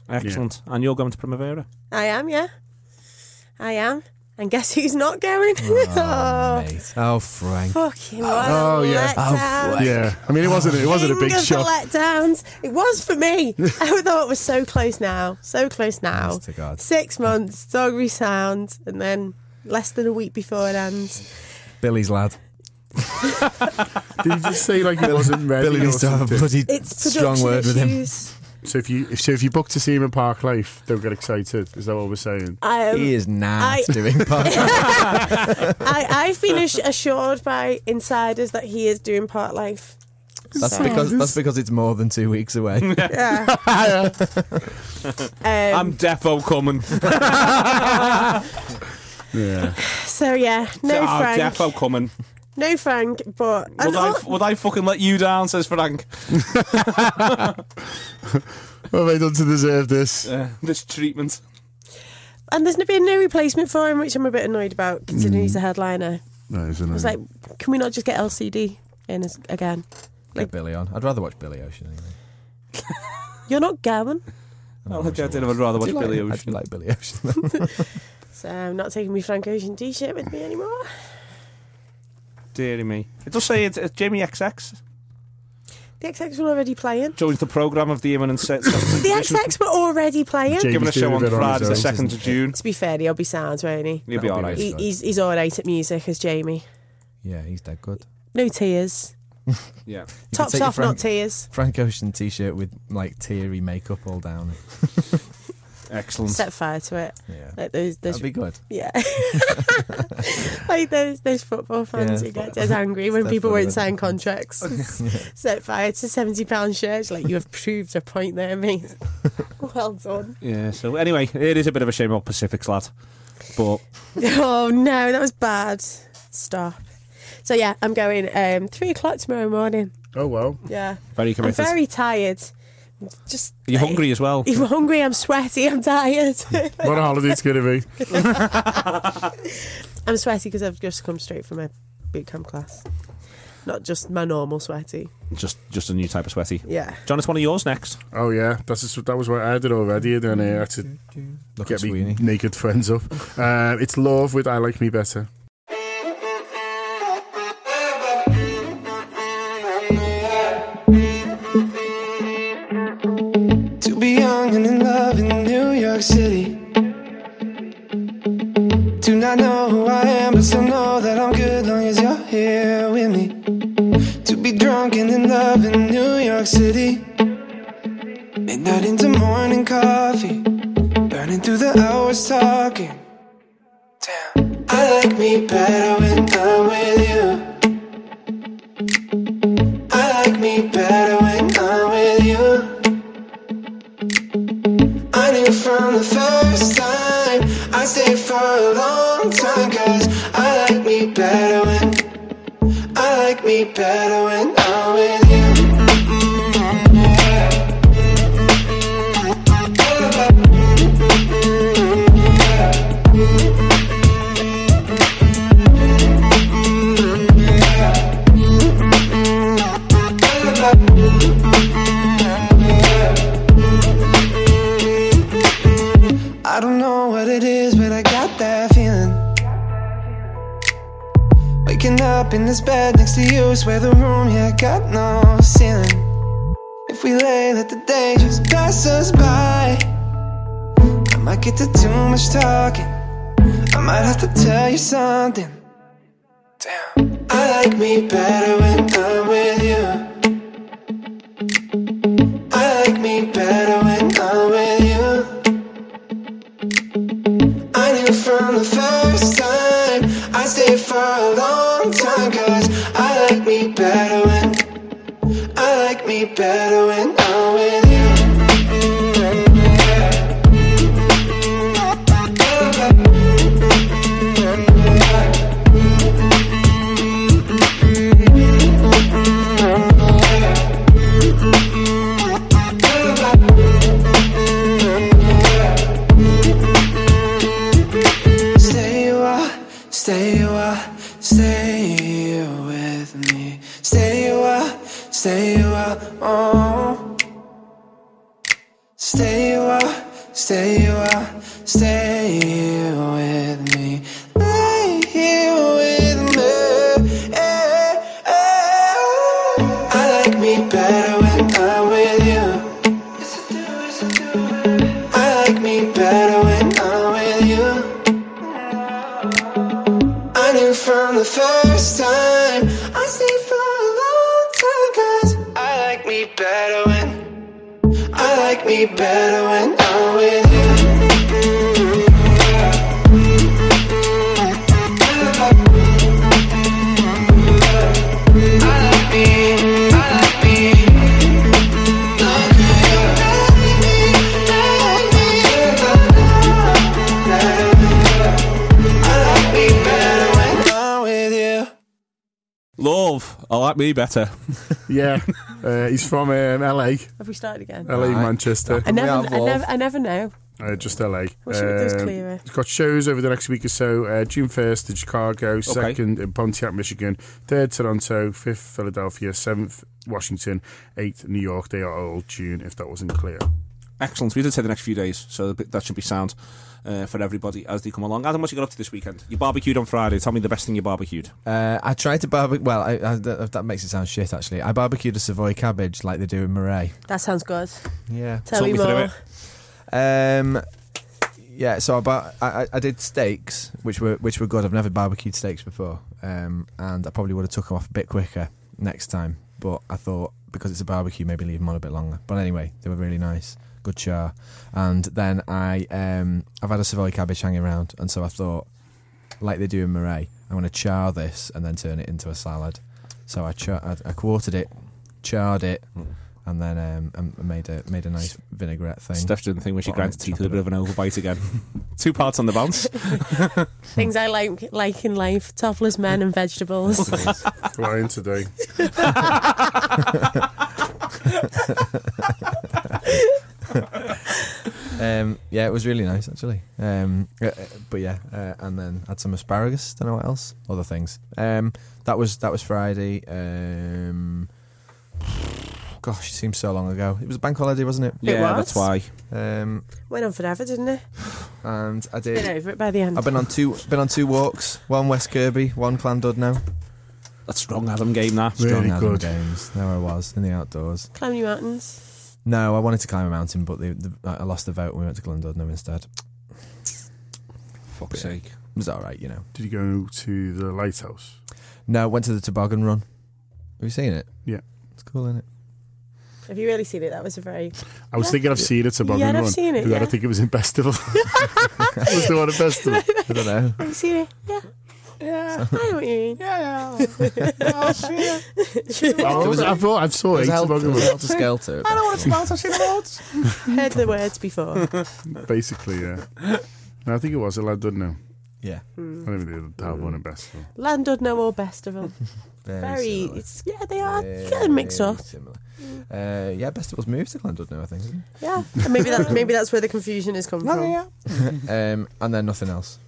Excellent. And you're going to Primavera. I am. Yeah. I am. And guess who's not going? Oh, mate. Oh, Frank. Fucking oh, what Oh, yeah. Oh, letdown. Yeah, I mean it wasn't it wasn't a big of shock. The letdowns. It was for me. I thought it was so close now. So close now. Honest to God. Six months, Doggery Sound, and then less than a week before it ends. Billy's lad. Did you just say like it wasn't ready? Billy or needs to have a bloody It's strong production word with him. Issues. So if you if, so if you book to see him in Parklife, don't get excited. Is that what we're saying? Um, he is not I- doing part. I, I've been ass- assured by insiders that he is doing part life. That's So- because that's because it's more than two weeks away. Yeah. I'm Um, defo coming. Yeah. so yeah, no oh, Frank, defo coming. No Frank, but Would I, would I fucking let you down? Says Frank. What have I done to deserve this? Uh, this treatment. and there's been no replacement for him, which I'm a bit annoyed about, considering Mm. he's a headliner. No, isn't I was like, can we not just get LCD in as, again? Get Billy on. I'd rather watch Billy Ocean anyway. You're not going, I like the idea of I'd rather watch Do you like- Billy I do like Billy Ocean. so I'm not taking my Frank Ocean t-shirt with me anymore. Deary me. It does say it's, it's Jamie XX The XX were already playing. joins the programme of the imminent set. The XX were already playing. Jamie- Giving a show on Jamie's doing a bit on Friday, the 2nd of June. To be fair, he'll be sound, won't he? He'll be That'll alright. really he he's he's alright at music as Jamie. yeah, he's dead good. No tears. Yeah. You could Tops take your off, Frank, not tears. Frank Ocean t-shirt with like teary makeup all down it. Excellent. Set fire to it. Yeah, Like those, those that'd be good. yeah. like those those football fans Yeah, who get football dead angry when people Definitely. won't sign contracts. Set fire to seventy pound shirts. Like you have proved a point there, mate. well done. Yeah, so anyway, it is a bit of a shame about Pacifics, lad. But Oh no, that was bad. Stop. So yeah, I'm going um, three o'clock tomorrow morning. Oh well. Yeah, very I'm very tired. Just Are you hungry as well? I'm hungry. I'm sweaty. I'm tired. What a holiday it's going to be. I'm sweaty because I've just come straight from a boot camp class. Not just my normal sweaty. Just just a new type of sweaty. Yeah. John, it's one of yours next. Oh yeah, that's just, that was what I did already. Then I had to Look get at me naked friends up. Uh, it's Lauv with I like me better. In New York City. Midnight into morning coffee. Burning through the hours talking. Damn. I like me better when I'm with you. I like me better when I'm with you. I knew from the first time I'd stay for a long time Cause I like me better when I like me better when I'm with you in this bed next to you, swear the room, yeah, got no ceiling. If we lay, let the day just pass us by. I might get to too much talking. I might have to tell you something. Damn. I like me better when I'm with you. Like me better when I'm with you. I like me better. Yeah, uh, he's from um, LA, Have we started again? LA, Right. Manchester, I never, have I never, I never know. uh, just LA. Wish it was Um, clearer. He's got shows over the next week or so. Uh, June 1st in Chicago, 2nd in Pontiac, Michigan, 3rd Toronto, 5th Philadelphia, 7th Washington, 8th New York. They are all June, if that wasn't clear. Excellent. We did say the next few days, so that should be sound uh, for everybody as they come along. Adam, what you got up to this weekend? You barbecued on Friday. Tell me the best thing you barbecued. Uh, I tried to barbecue. Well, I, I, that, that makes it sound shit. Actually, I barbecued a Savoy cabbage like they do in Maray. That sounds good. Yeah. Tell Talk me me more. it. Um, yeah. So I, bar- I I- I did steaks, which were which were good. I've never barbecued steaks before, um, and I probably would have took them off a bit quicker next time. But I thought because it's a barbecue, maybe leave them on a bit longer. But anyway, they were really nice, good char. And then I um, I've had a Savoy cabbage hanging around, and so I thought, like they do in Maray, I'm going to char this and then turn it into a salad. So I char- I, I quartered it, charred it, and then um, and made a made a nice vinaigrette thing. Steph's doing the thing where she Bottom grinds teeth with a bit of an overbite again. Two parts on the bounce. Things I like, like in life: topless men and vegetables. Flying today. Um, yeah, it was really nice actually. Um, uh, uh, but yeah, uh, and then had some asparagus. Don't know what else. Other things. Um, that was that was Friday. Um, gosh, it seems so long ago. It was a bank holiday, wasn't it? yeah, was? that's why. Um, Went on forever, didn't it? and I Been did. over it by the end. I've been on two been on two walks. One West Kirby, one Llandudno. That's strong Adam game, that. Really Strong Adam good. games. There I was in the outdoors. Climbing New Mountains. No, I wanted to climb a mountain, but the, the, I lost the vote. and We went to Llandudno instead. Fuck's sake. It was all right, you know. Did you go to the lighthouse? No, went to the toboggan run. Have you seen it? Yeah. It's cool, isn't it? Have you really seen it? That was a very. I was thinking I've seen it, Toboggan Yeah, I've Run. seen it, but then I yeah. think it was in Festival. was the one in Festival? I don't know. Have you seen it? Yeah. Yeah. I know what you mean. I, It was- I thought I saw It it. was helter, Toboggan it was Run. helter skelter. I what it's about. I've seen the words. Heard the words before. Basically, yeah. No, I think it was a lad, didn't know. Yeah. I don't even think have one in Festival. Land don't or best of them. Very, Very. It's yeah, they are. Very Get them mixed up. Similar. Uh, yeah, Festivals moved to Llandudno, I think. Yeah. And maybe that maybe that's where the confusion has come from. it? um, and then nothing else.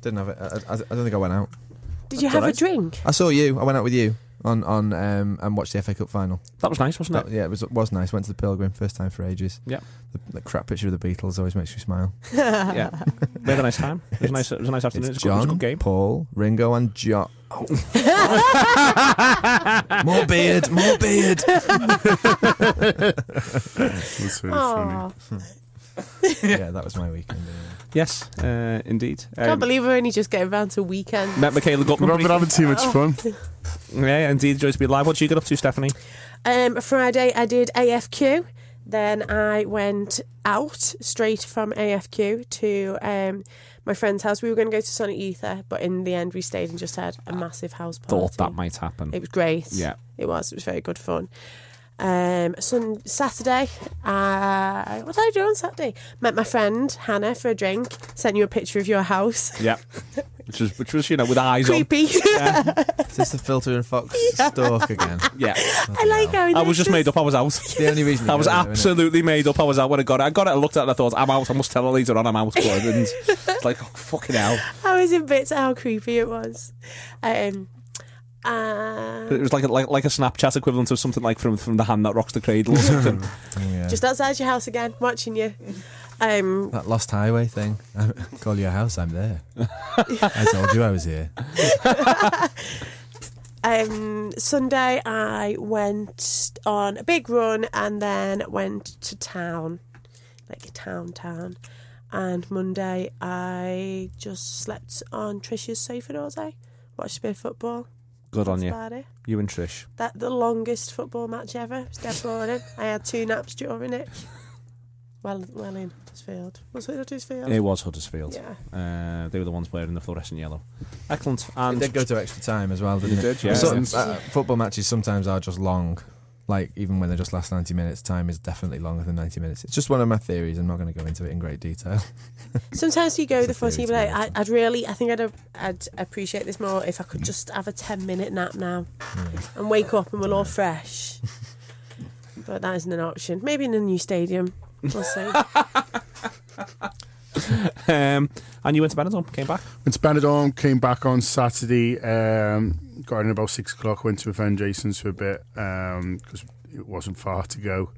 Didn't have it. I, I, I don't think I went out. Did you have alright. a drink? I saw you. I went out with you on on um, and watched the FA Cup final. That was nice, wasn't That, it? yeah, it was was nice. Went to the Pilgrim first time for ages. Yeah. The, the crap picture of the Beatles always makes you smile. yeah. We had a nice time. It was a nice, it was a nice afternoon. It's It was, a good, it was a John, good game. Paul, Ringo, and John. more beard, more beard. That's really funny. yeah, that was my weekend. Yes, uh, indeed. Can't Um, believe we're only just getting round to weekend. Met Michaela Gutman. We've been having too much fun. Yeah, indeed. Joyce be live. What did you get up to, Stephanie? Um, Friday I did AFQ. Then I went out straight from AFQ to um, my friend's house. We were going to go to Sonic Ether, but in the end we stayed and just had a massive house party. Thought that might happen. It was great. Yeah. It was. It was very good fun. Um, Sun Saturday, uh, what did I do on Saturday? Met my friend Hannah for a drink. Sent you a picture of your house. Yeah. Which was, which was, you know, with eyes Creepy. on. Is this the filter and fox stalk again? Yeah. I like how I was just made up. I was out. The only reason I was go there, absolutely made up. I was out when I got it. I got it. I looked at it. and I thought, I'm out. I must tell her later on. I'm out. But It's like, oh, fucking hell. I was in bits how creepy it was. Um, uh, It was like a, like like a Snapchat equivalent of something like from from the hand that rocks the cradle or something. Yeah. just outside your house again, watching you. Um, that lost highway thing. Call your house, I'm there. I told you I was here. um, Sunday, I went on a big run and then went to town, like a town town. And Monday, I just slept on Trish's sofa all day, watched a bit of football. Good on you. about it. You and Trish. That the longest football match ever. It was dead boring. I had two naps during it. Well, well in Huddersfield. Was it Huddersfield? It was Huddersfield. Yeah. Uh, they were the ones wearing the fluorescent yellow. Excellent. It And did go to extra time as well, didn't It it? did, yeah. Some, Yeah. uh, football matches sometimes are just long. Like even when they just last ninety minutes, time is definitely longer than ninety minutes. It's just one of my theories. I'm not going to go into it in great detail. Sometimes you go It's the a footy, theory but like, I, I'd really, I think I'd, I'd appreciate this more if I could just have a ten minute nap now and wake up and we're all fresh. but that isn't an option. Maybe in a new stadium. We'll see. um, and you went to Benidorm, came back. Went to Benidorm, came back on Saturday, um, got in about six o'clock, went to my friend Jason's for a bit because it wasn't far to go.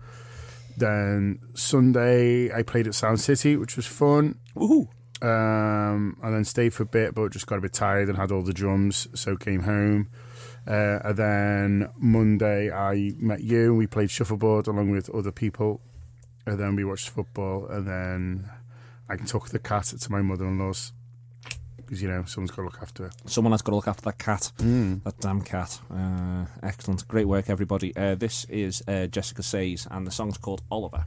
Then Sunday, I played at Sound City, which was fun. Woohoo! Um, and then stayed for a bit, but just got a bit tired and had all the drums, so came home. Uh, and then Monday, I met you and we played shuffleboard along with other people. And then we watched football, and then I took the cat to my mother in law's because, you know, someone's got to look after it. Someone has got to look after that cat. Mm. That damn cat. Uh, excellent. Great work, everybody. Uh, this is uh, Jessica Says, and the song's called Oliver. Oliver,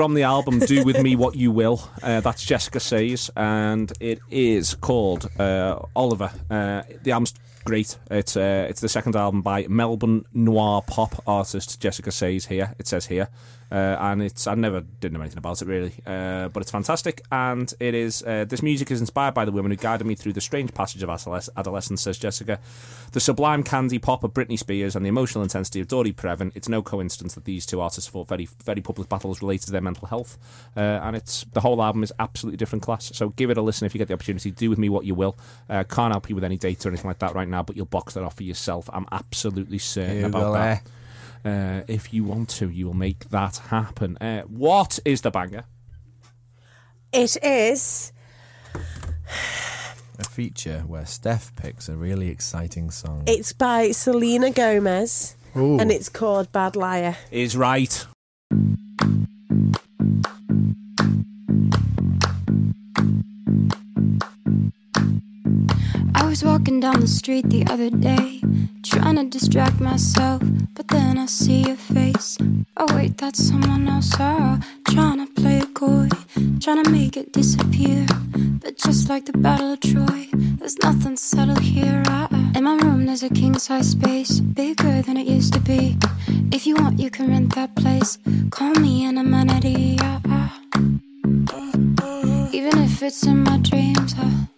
from the album "Do with Me What You Will." Uh, that's Jessica Says, and it is called uh, Oliver. Uh, the album's great. It's uh, it's the second album by Melbourne noir pop artist Jessica Says. Here it says here. Uh, and it's I never did know anything about it really, uh, but it's fantastic. And it is uh, this music is inspired by the women who guided me through the strange passage of adoles- adolescence, says Jessica. The sublime candy pop of Britney Spears and the emotional intensity of Dory Previn. It's no coincidence that these two artists fought very very public battles related to their mental health, uh, and it's the whole album is absolutely different class. So give it a listen if you get the opportunity. Do with me what you will. Uh, can't help you with any data or anything like that right now, but you'll box that off for yourself. I'm absolutely certain about that. It. Uh, if you want to, you will make that happen. Uh, what is the banger? It is. A feature where Steph picks a really exciting song. It's by Selena Gomez, Ooh. and it's called Bad Liar. Is right. I was walking down the street the other day, trying to distract myself, but then I see your face. Oh, wait, that's someone else. Oh, trying to play it coy, trying to make it disappear. But just like the Battle of Troy, there's nothing subtle here. Uh, in my room, there's a king size space, bigger than it used to be. If you want, you can rent that place. Call me an amenity. Uh, uh. Even if it's in my dreams. Uh.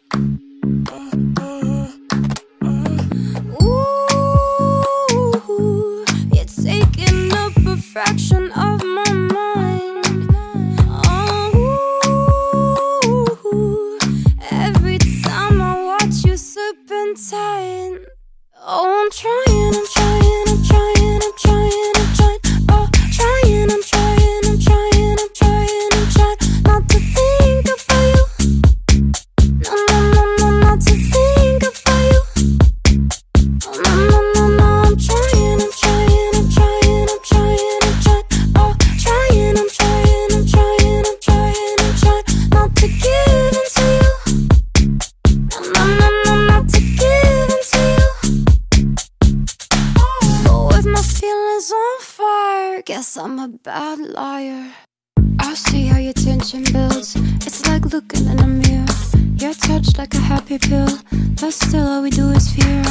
Still all we do is fear.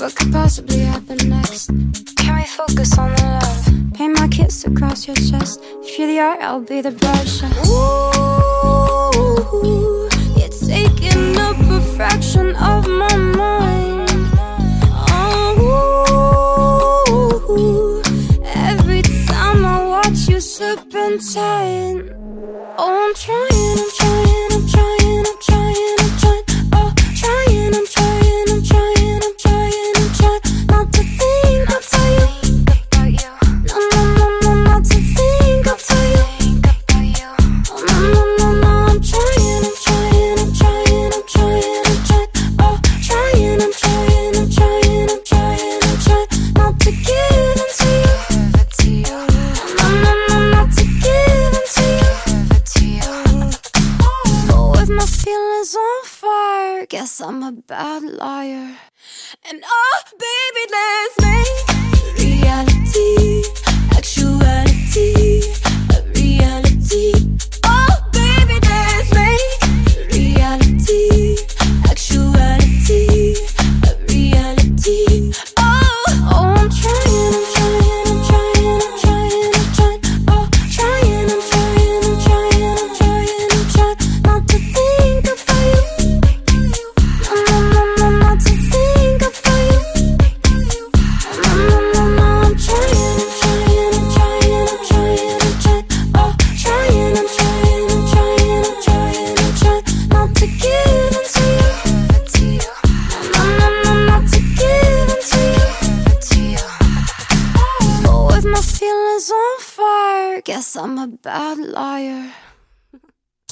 What could possibly happen next? Can we focus on the love? Paint my kiss across your chest. If you're the art, I'll be the brush. Ooh, you're taking up a fraction of my mind. Oh, every time I watch you serpentine. Oh, I'm trying, I'm trying, I'm trying, And oh, baby, let's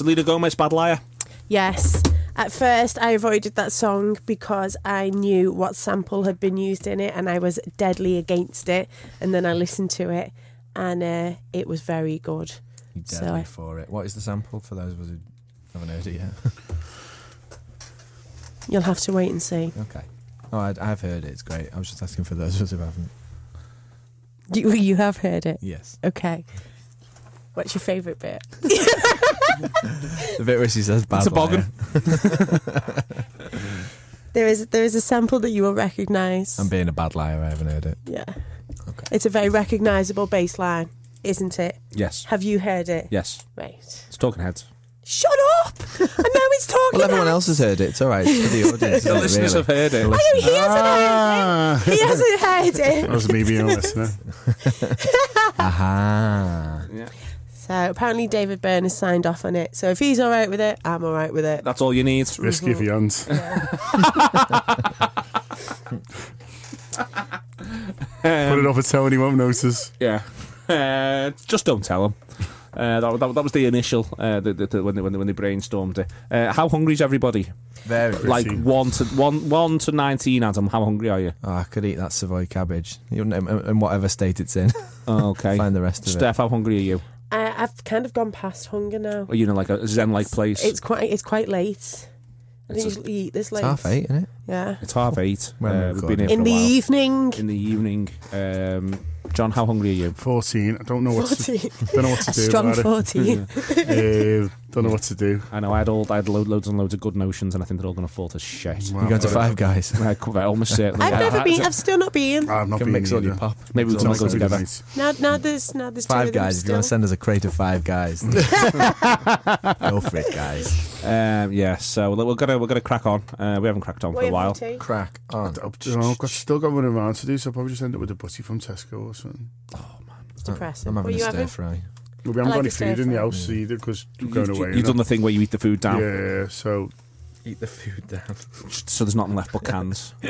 Selena Gomez, Bad Liar. Yes. At first, I avoided that song because I knew what sample had been used in it and I was deadly against it. And then I listened to it and uh, it was very good. You So deadly I- for it. What is the sample for those of us who haven't heard it yet? You'll have to wait and see. okay. Oh, I, I've heard it. It's great. I was just asking for those of us who haven't. You, you have heard it? Yes. Okay. What's your favourite bit? The bit where she says bad It's a boggin. There is there is a sample that you will recognise. I'm being a bad liar. I haven't heard it. yeah. Okay. It's a very recognisable bass line, isn't it? Yes. Have you heard it? Yes. Right. It's Talking Heads. Shut up! I know it's talking. Heads. Well, everyone heads. else has heard it. It's all right. It's for the audience. The listeners really? have heard it. I know he hasn't Ah. heard it. He hasn't heard That it. was me being a listener. Aha. So apparently David Byrne has signed off on it. So if he's all right with it, I'm all right with it. That's all you need. Risky for yons. Put it off a toe and he won't notice. Yeah. Uh, just don't tell them. Uh, that, that, that was the initial uh, the, the, the, when, they, when, they, when they brainstormed it. Uh, how hungry is everybody? Very. Like Pretty. one to one one to nineteen, Adam. How hungry are you? Oh, I could eat that Savoy cabbage. You in, in whatever state it's in. Oh, okay. Find the rest of it. Steph, how hungry are you? I, I've kind of gone past hunger now. Are you in like a zen-like place? It's quite it's quite late. I It's usually eat this late. It's half eight, isn't it? Yeah. It's half eight. When Uh, we're we've been here In for the a while. evening. In the evening. Um, John, how hungry are you? 14. I don't know what to, 14. don't know what to A do strong about 14. it. Uh, don't know what to do. I know I had all I had lo- loads and loads of good notions, and I think they're all going to fall to shit. Wow. You going to Five Guys? I could- I almost certainly. I've I- never I- been. I've still not been. I've not Can been mix all your either. pop. Maybe we It's can all not go gonna be together. nice. Now, now there's now there's two Five of them Guys. If you still. want to send us a crate of Five Guys, go for it, guys. Um, yeah, so we're gonna we're gonna crack on. Uh, we haven't cracked on for What a while. have you tea? Crack on. I've, you know, I've got, still got one around to do, so I'll probably just end up with a butty from Tesco or something. Oh man, it's depressing. I'm what having are you a stir having? fry. Well, we I haven't like got any a stir food in the fry. house either because we're You've, going away. you've you done know. the thing where you eat the food down, Yeah, so Eat the food down. so there's nothing left but cans.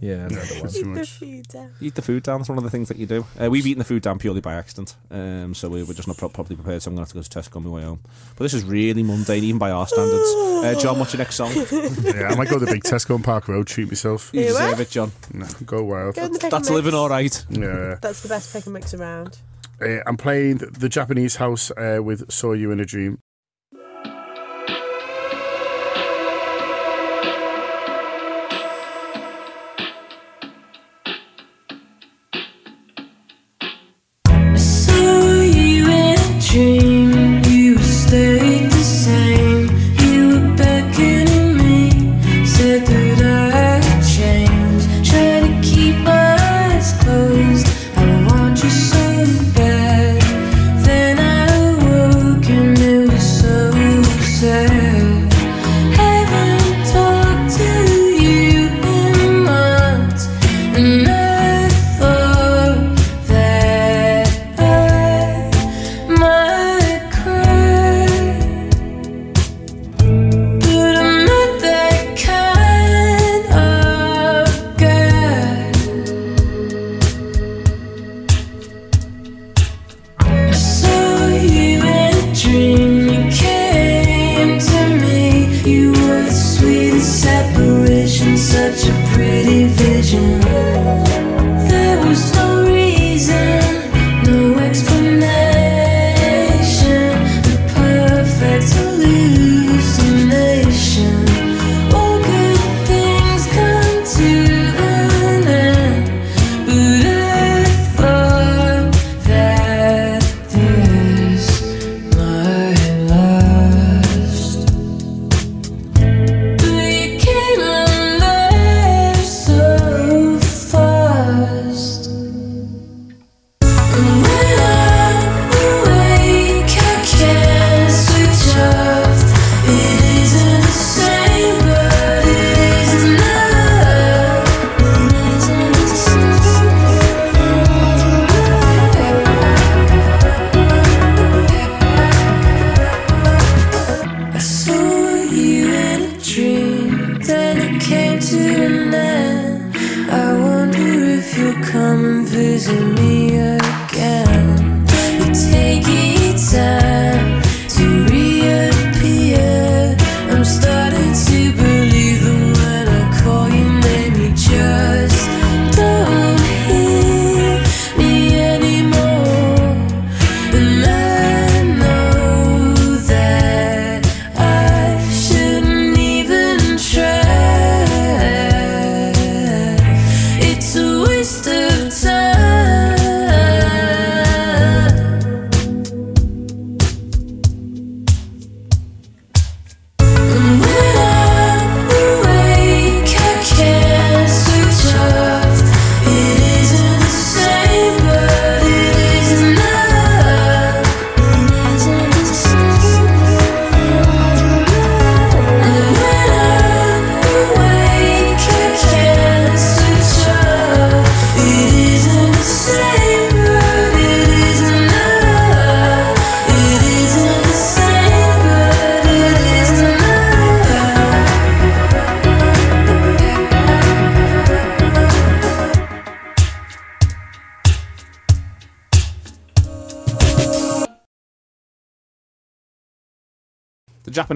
Yeah, another one. Eat the food down. eat the food down. That's one of the things that you do. Uh, we've eaten the food down purely by accident, um, so we were just not pro- properly prepared. So I'm gonna have to go to Tesco on my way home. But this is really mundane, even by our standards. Uh, John, what's your next song? Yeah, I might go to the big Tesco on Park Road, treat myself. You deserve what? it, John. No, go wild. Go in the pick That's living all right. Yeah, That's the best pick and mix around. uh, I'm playing the Japanese house uh, with "Saw You in a Dream." In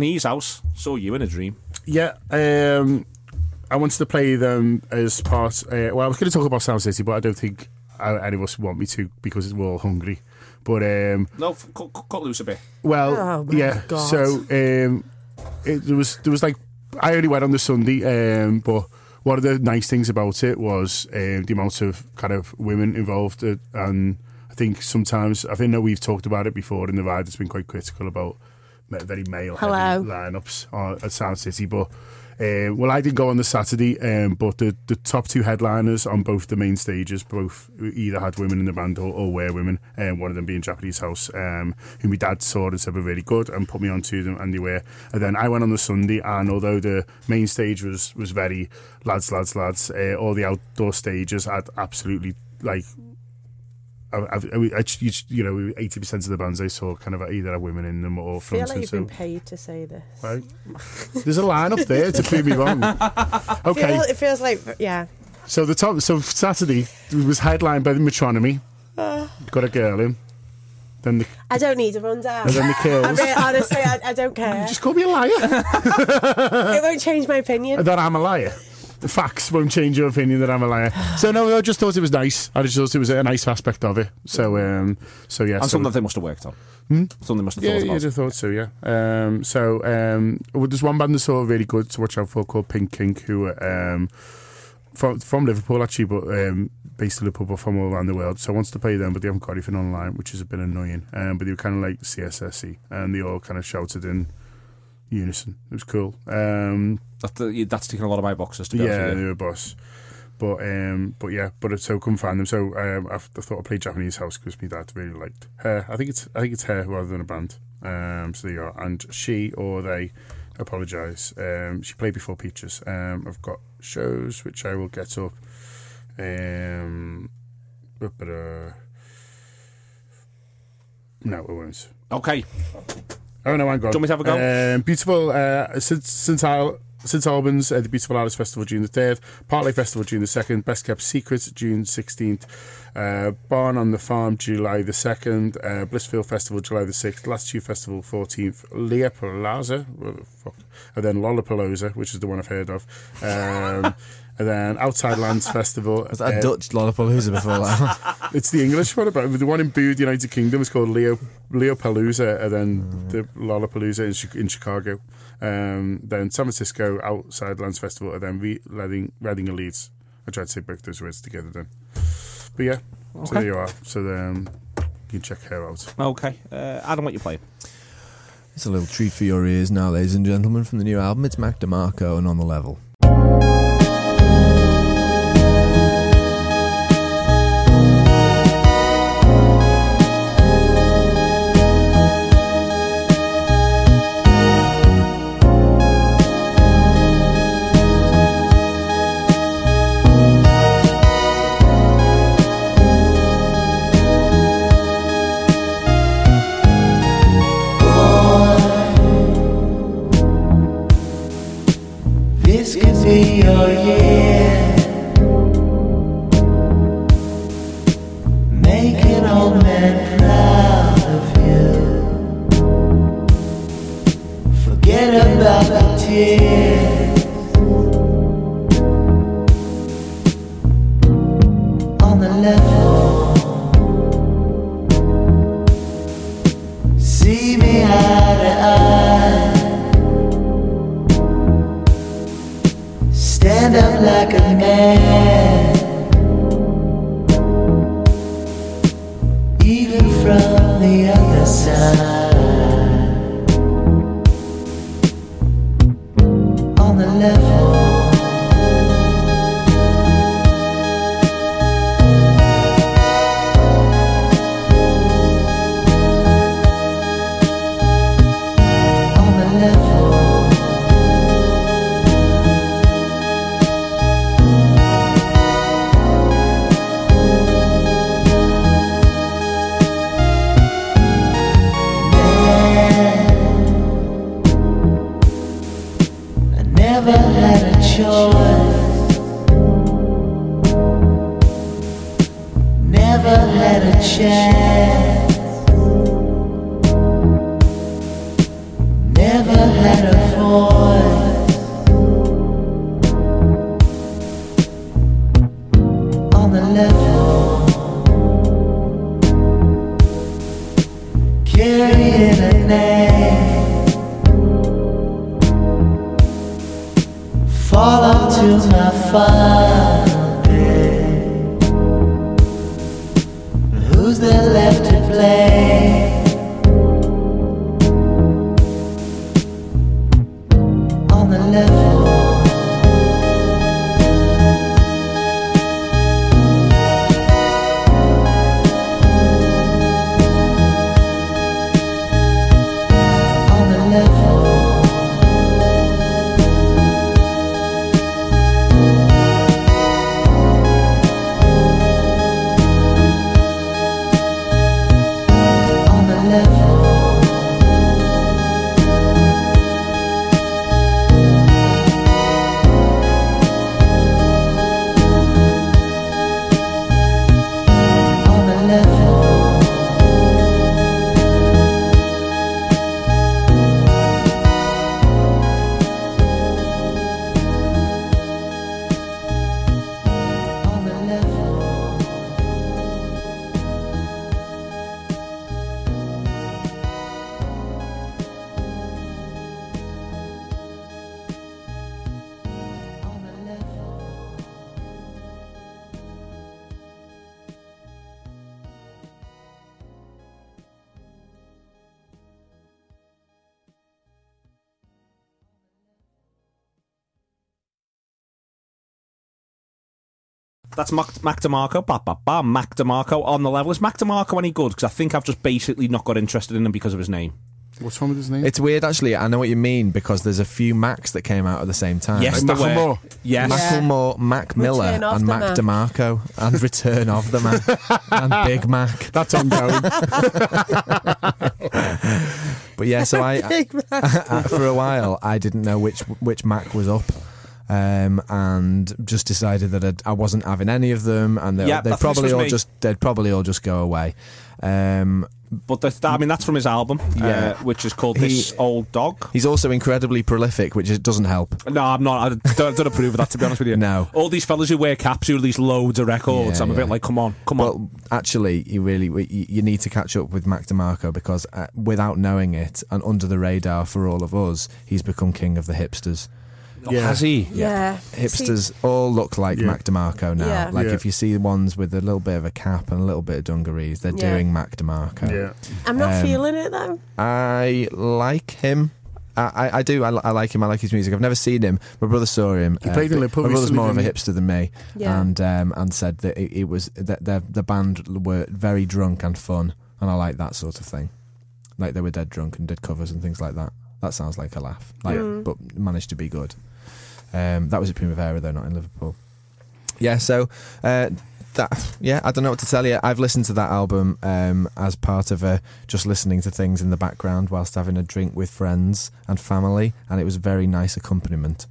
Japanese house saw you in a dream. Yeah, um, I wanted to play them as part. Uh, well, I was going to talk about Sound City, but I don't think uh, any of us want me to because we're all hungry. But um, No, f- cut, cut- cut loose a bit. well, Oh, yeah. God. So um, it there was there was like I only went on the Sunday, um, but one of the nice things about it was um, the amount of kind of women involved, uh, and I think sometimes I think that we've talked about it before in the ride. It's been quite critical about ma- very male lineups on, at Sound City, but. Uh, well, I didn't go on the Saturday, um, but the, the top two headliners on both the main stages, both either had women in the band or, or were women, um, one of them being Japanese House, um, who my dad saw and said were really good and put me onto them, and they were. And then I went on the Sunday, and although the main stage was, was very lads, lads, lads, uh, all the outdoor stages had absolutely like I, I, I, you, you know, eighty percent of the bands I saw kind of either had women in them or I feel like you've so, been paid to say this. right? There's a line up there to prove me wrong. Okay, Feel, it feels like, yeah. so the top, so Saturday was headlined by the Metronomy. Got a girl in. Then the, I don't need a rundown. and then the I kills. mean, honestly, I, I don't care. Just call me a liar. It won't change my opinion. that I'm a liar. The facts won't change your opinion that I'm a liar. So no, I just thought it was nice. I just thought it was a nice aspect of it. So um, so yeah. And so, something that they must have worked on. Something they must have Yeah, thought yeah, about. I thought so. Yeah. Um, so um, well, there's one band that's of really good to watch out for called Pink Kink, who um, from from Liverpool actually, but um, based in Liverpool, but from all around the world. So I wanted to play them, but they haven't got anything online, which is a bit annoying. Um, but they were kind of like CSSE, and they all kind of shouted in unison. It was cool. Um, That, uh, that's taking a lot of my boxes to be honest yeah, with you. were a boss. But um, but yeah, but so couldn't find them. So um, I, I thought I'd play Japanese House because my dad really liked her. I think it's I think it's her rather than a band. Um, so there you are. And she or they apologise. Um, she played before Peaches. Um, I've got shows which I will get up. Um, but, uh, no, it won't. Okay. Oh no, I'm gone. Do you want me to have a go? Um, beautiful. Uh, since since St Albans, uh, the Beautiful Artists Festival, June the third. Partlake Festival, June the second. Best Kept Secret, June sixteenth. Uh, Barn on the Farm, July the second. Uh, Blissfield Festival, July the sixth. Latitude Festival, fourteenth. Leah Palazza? And then Lollapalooza, which is the one I've heard of. Um, and then Outside Lands Festival. Was that a uh, Dutch Lollapalooza before that? it's the English one, but the one in Booth, United Kingdom, is called Leo Leopalooza, and then the Lollapalooza in, in Chicago. Um, then San Francisco Outside Lands Festival, and then Re- Reading, Reading and Leeds. I tried to say both those words together then. But yeah, so there you are. So then you can check her out. Okay. Uh, Adam, what you playing? It's a little treat for your ears now, ladies and gentlemen, from the new album. It's Mac DeMarco and On the Level. That's Mac, Mac DeMarco. Ba, ba, ba, Mac DeMarco on the level. Is Mac DeMarco any good? Because I think I've just basically not got interested in him because of his name. What's wrong with his name? It's weird, actually. I know what you mean because there's a few Macs that came out at the same time. Yes, Like there were. Macklemore. Yes. Macklemore, Mac Miller, Return of and Mac Mac. DeMarco, and Return of the Mac, and Big Mac. That's ongoing. But yeah, so I, Big Mac. uh, for a while I didn't know which which Mac was up. Um, and just decided that I'd, I wasn't having any of them, and they Yeah, they'd probably all me. just they'd probably all just go away. Um, But the, I mean, that's from his album, Yeah. uh, which is called He- This Old Dog. he's also incredibly prolific, which is, doesn't help. No, I'm not. I don't, don't approve of that, to be honest with you. No. All these fellas who wear caps who release loads of records, Yeah, I'm a bit like, come on, come on. Well, actually, you really you, you need to catch up with Mac DeMarco because uh, without knowing it and under the radar for all of us, he's become king of the hipsters. Yeah. Has he? Yeah. Hipsters all look like Yeah. Mac DeMarco now. Yeah. Like Yeah. if you see ones with a little bit of a cap and a little bit of dungarees, they're Yeah. doing Mac DeMarco. yeah. I'm not Um, feeling it though. I like him. I, I, I do. I, I like him. I like his music. I've never seen him. My brother saw him. He played in Liverpool My brother's more of a hipster than me, Yeah. and um, and said that it, it was that the the band were very drunk and fun, and I like that sort of thing. Like they were dead drunk and did covers and things like that. That sounds like a laugh. Like, Mm. but managed to be good. Um, that was at Primavera though, not in Liverpool. Yeah. So. Uh, that, yeah, I don't know what to tell you. I've listened to that album um, as part of a just listening to things in the background whilst having a drink with friends and family, and it was a very nice accompaniment.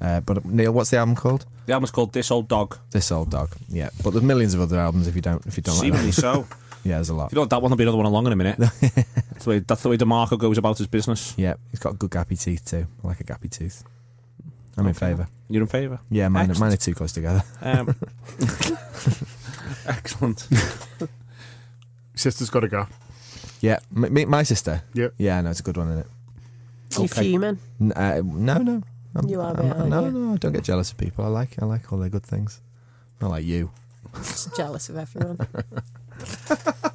Uh, but Neil, what's the album called? The album's called This Old Dog. This Old Dog. Yeah, but there's millions of other albums if you don't if you don't like Seemingly that. so. Yeah, there's a lot. You know, that one will be another one along in a minute. that's, the way, that's the way DeMarco goes about his business. Yeah, he's got good gappy teeth too. I like a gappy tooth. I'm in favour. You're in favour? Yeah, mine, Excellent. mine are too close together. Um, excellent. Sister's got a gap. Yeah, m- me, my sister. Yeah. Yeah, no, it's a good one, isn't it? You Okay. fuming? N- uh, no, no. I'm, You are a I'm- bit, no, you? no, I don't get jealous of people. I like, I like all their good things. Not like you. Just jealous of everyone.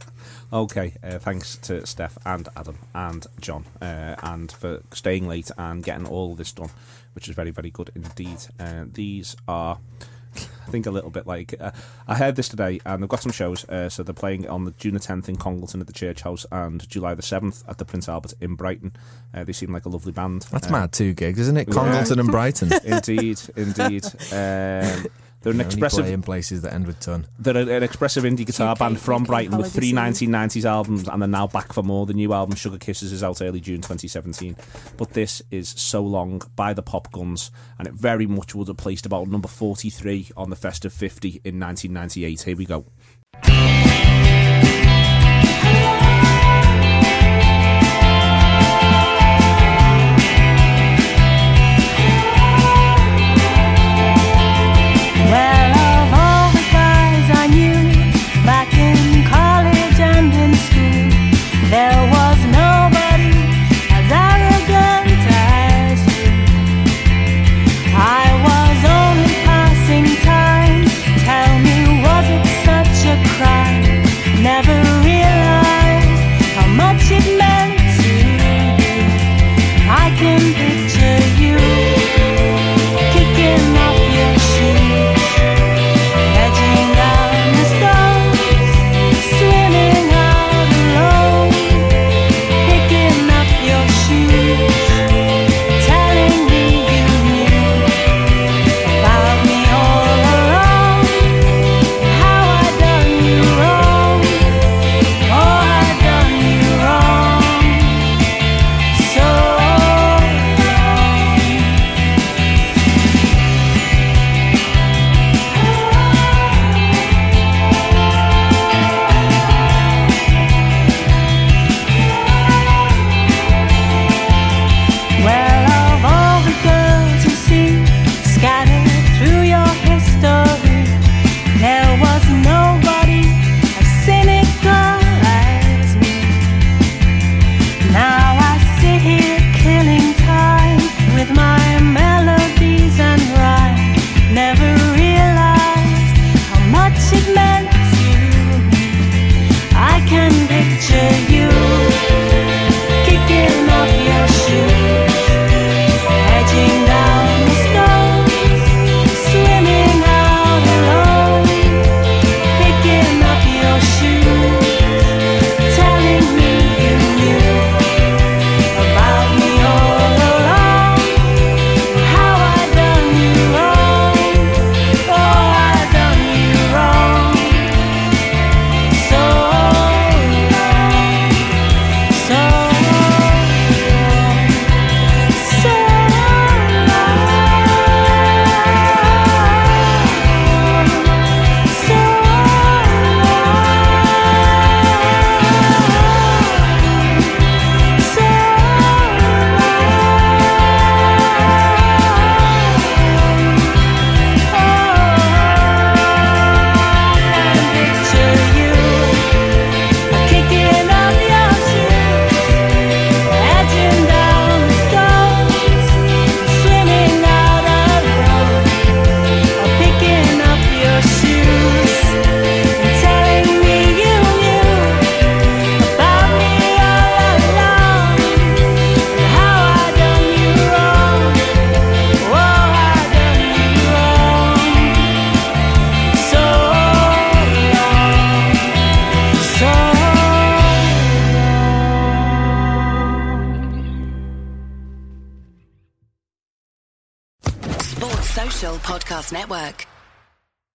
Okay, uh, thanks to Steph and Adam and John, uh, and for staying late and getting all this done, which is very, very good indeed. Uh, these are, I think, a little bit like uh, I heard this today, and they've got some shows. Uh, so they're playing on the June the tenth in Congleton at the Church House, and July the seventh at the Prince Albert in Brighton. Uh, they seem like a lovely band. That's Uh, mad. Two gigs, isn't it? yeah. Congleton and Brighton. Indeed, indeed. Um, they're an expressive. play in places that end with ton. They're an expressive indie guitar UK band from UK Brighton with three 1990s albums and they're now back for more. The new album, Sugar Kisses, is out early June 2017. But this is So Long by the Popguns and it very much would have placed about number 43 on the Festive 50 in 1998. Here we go.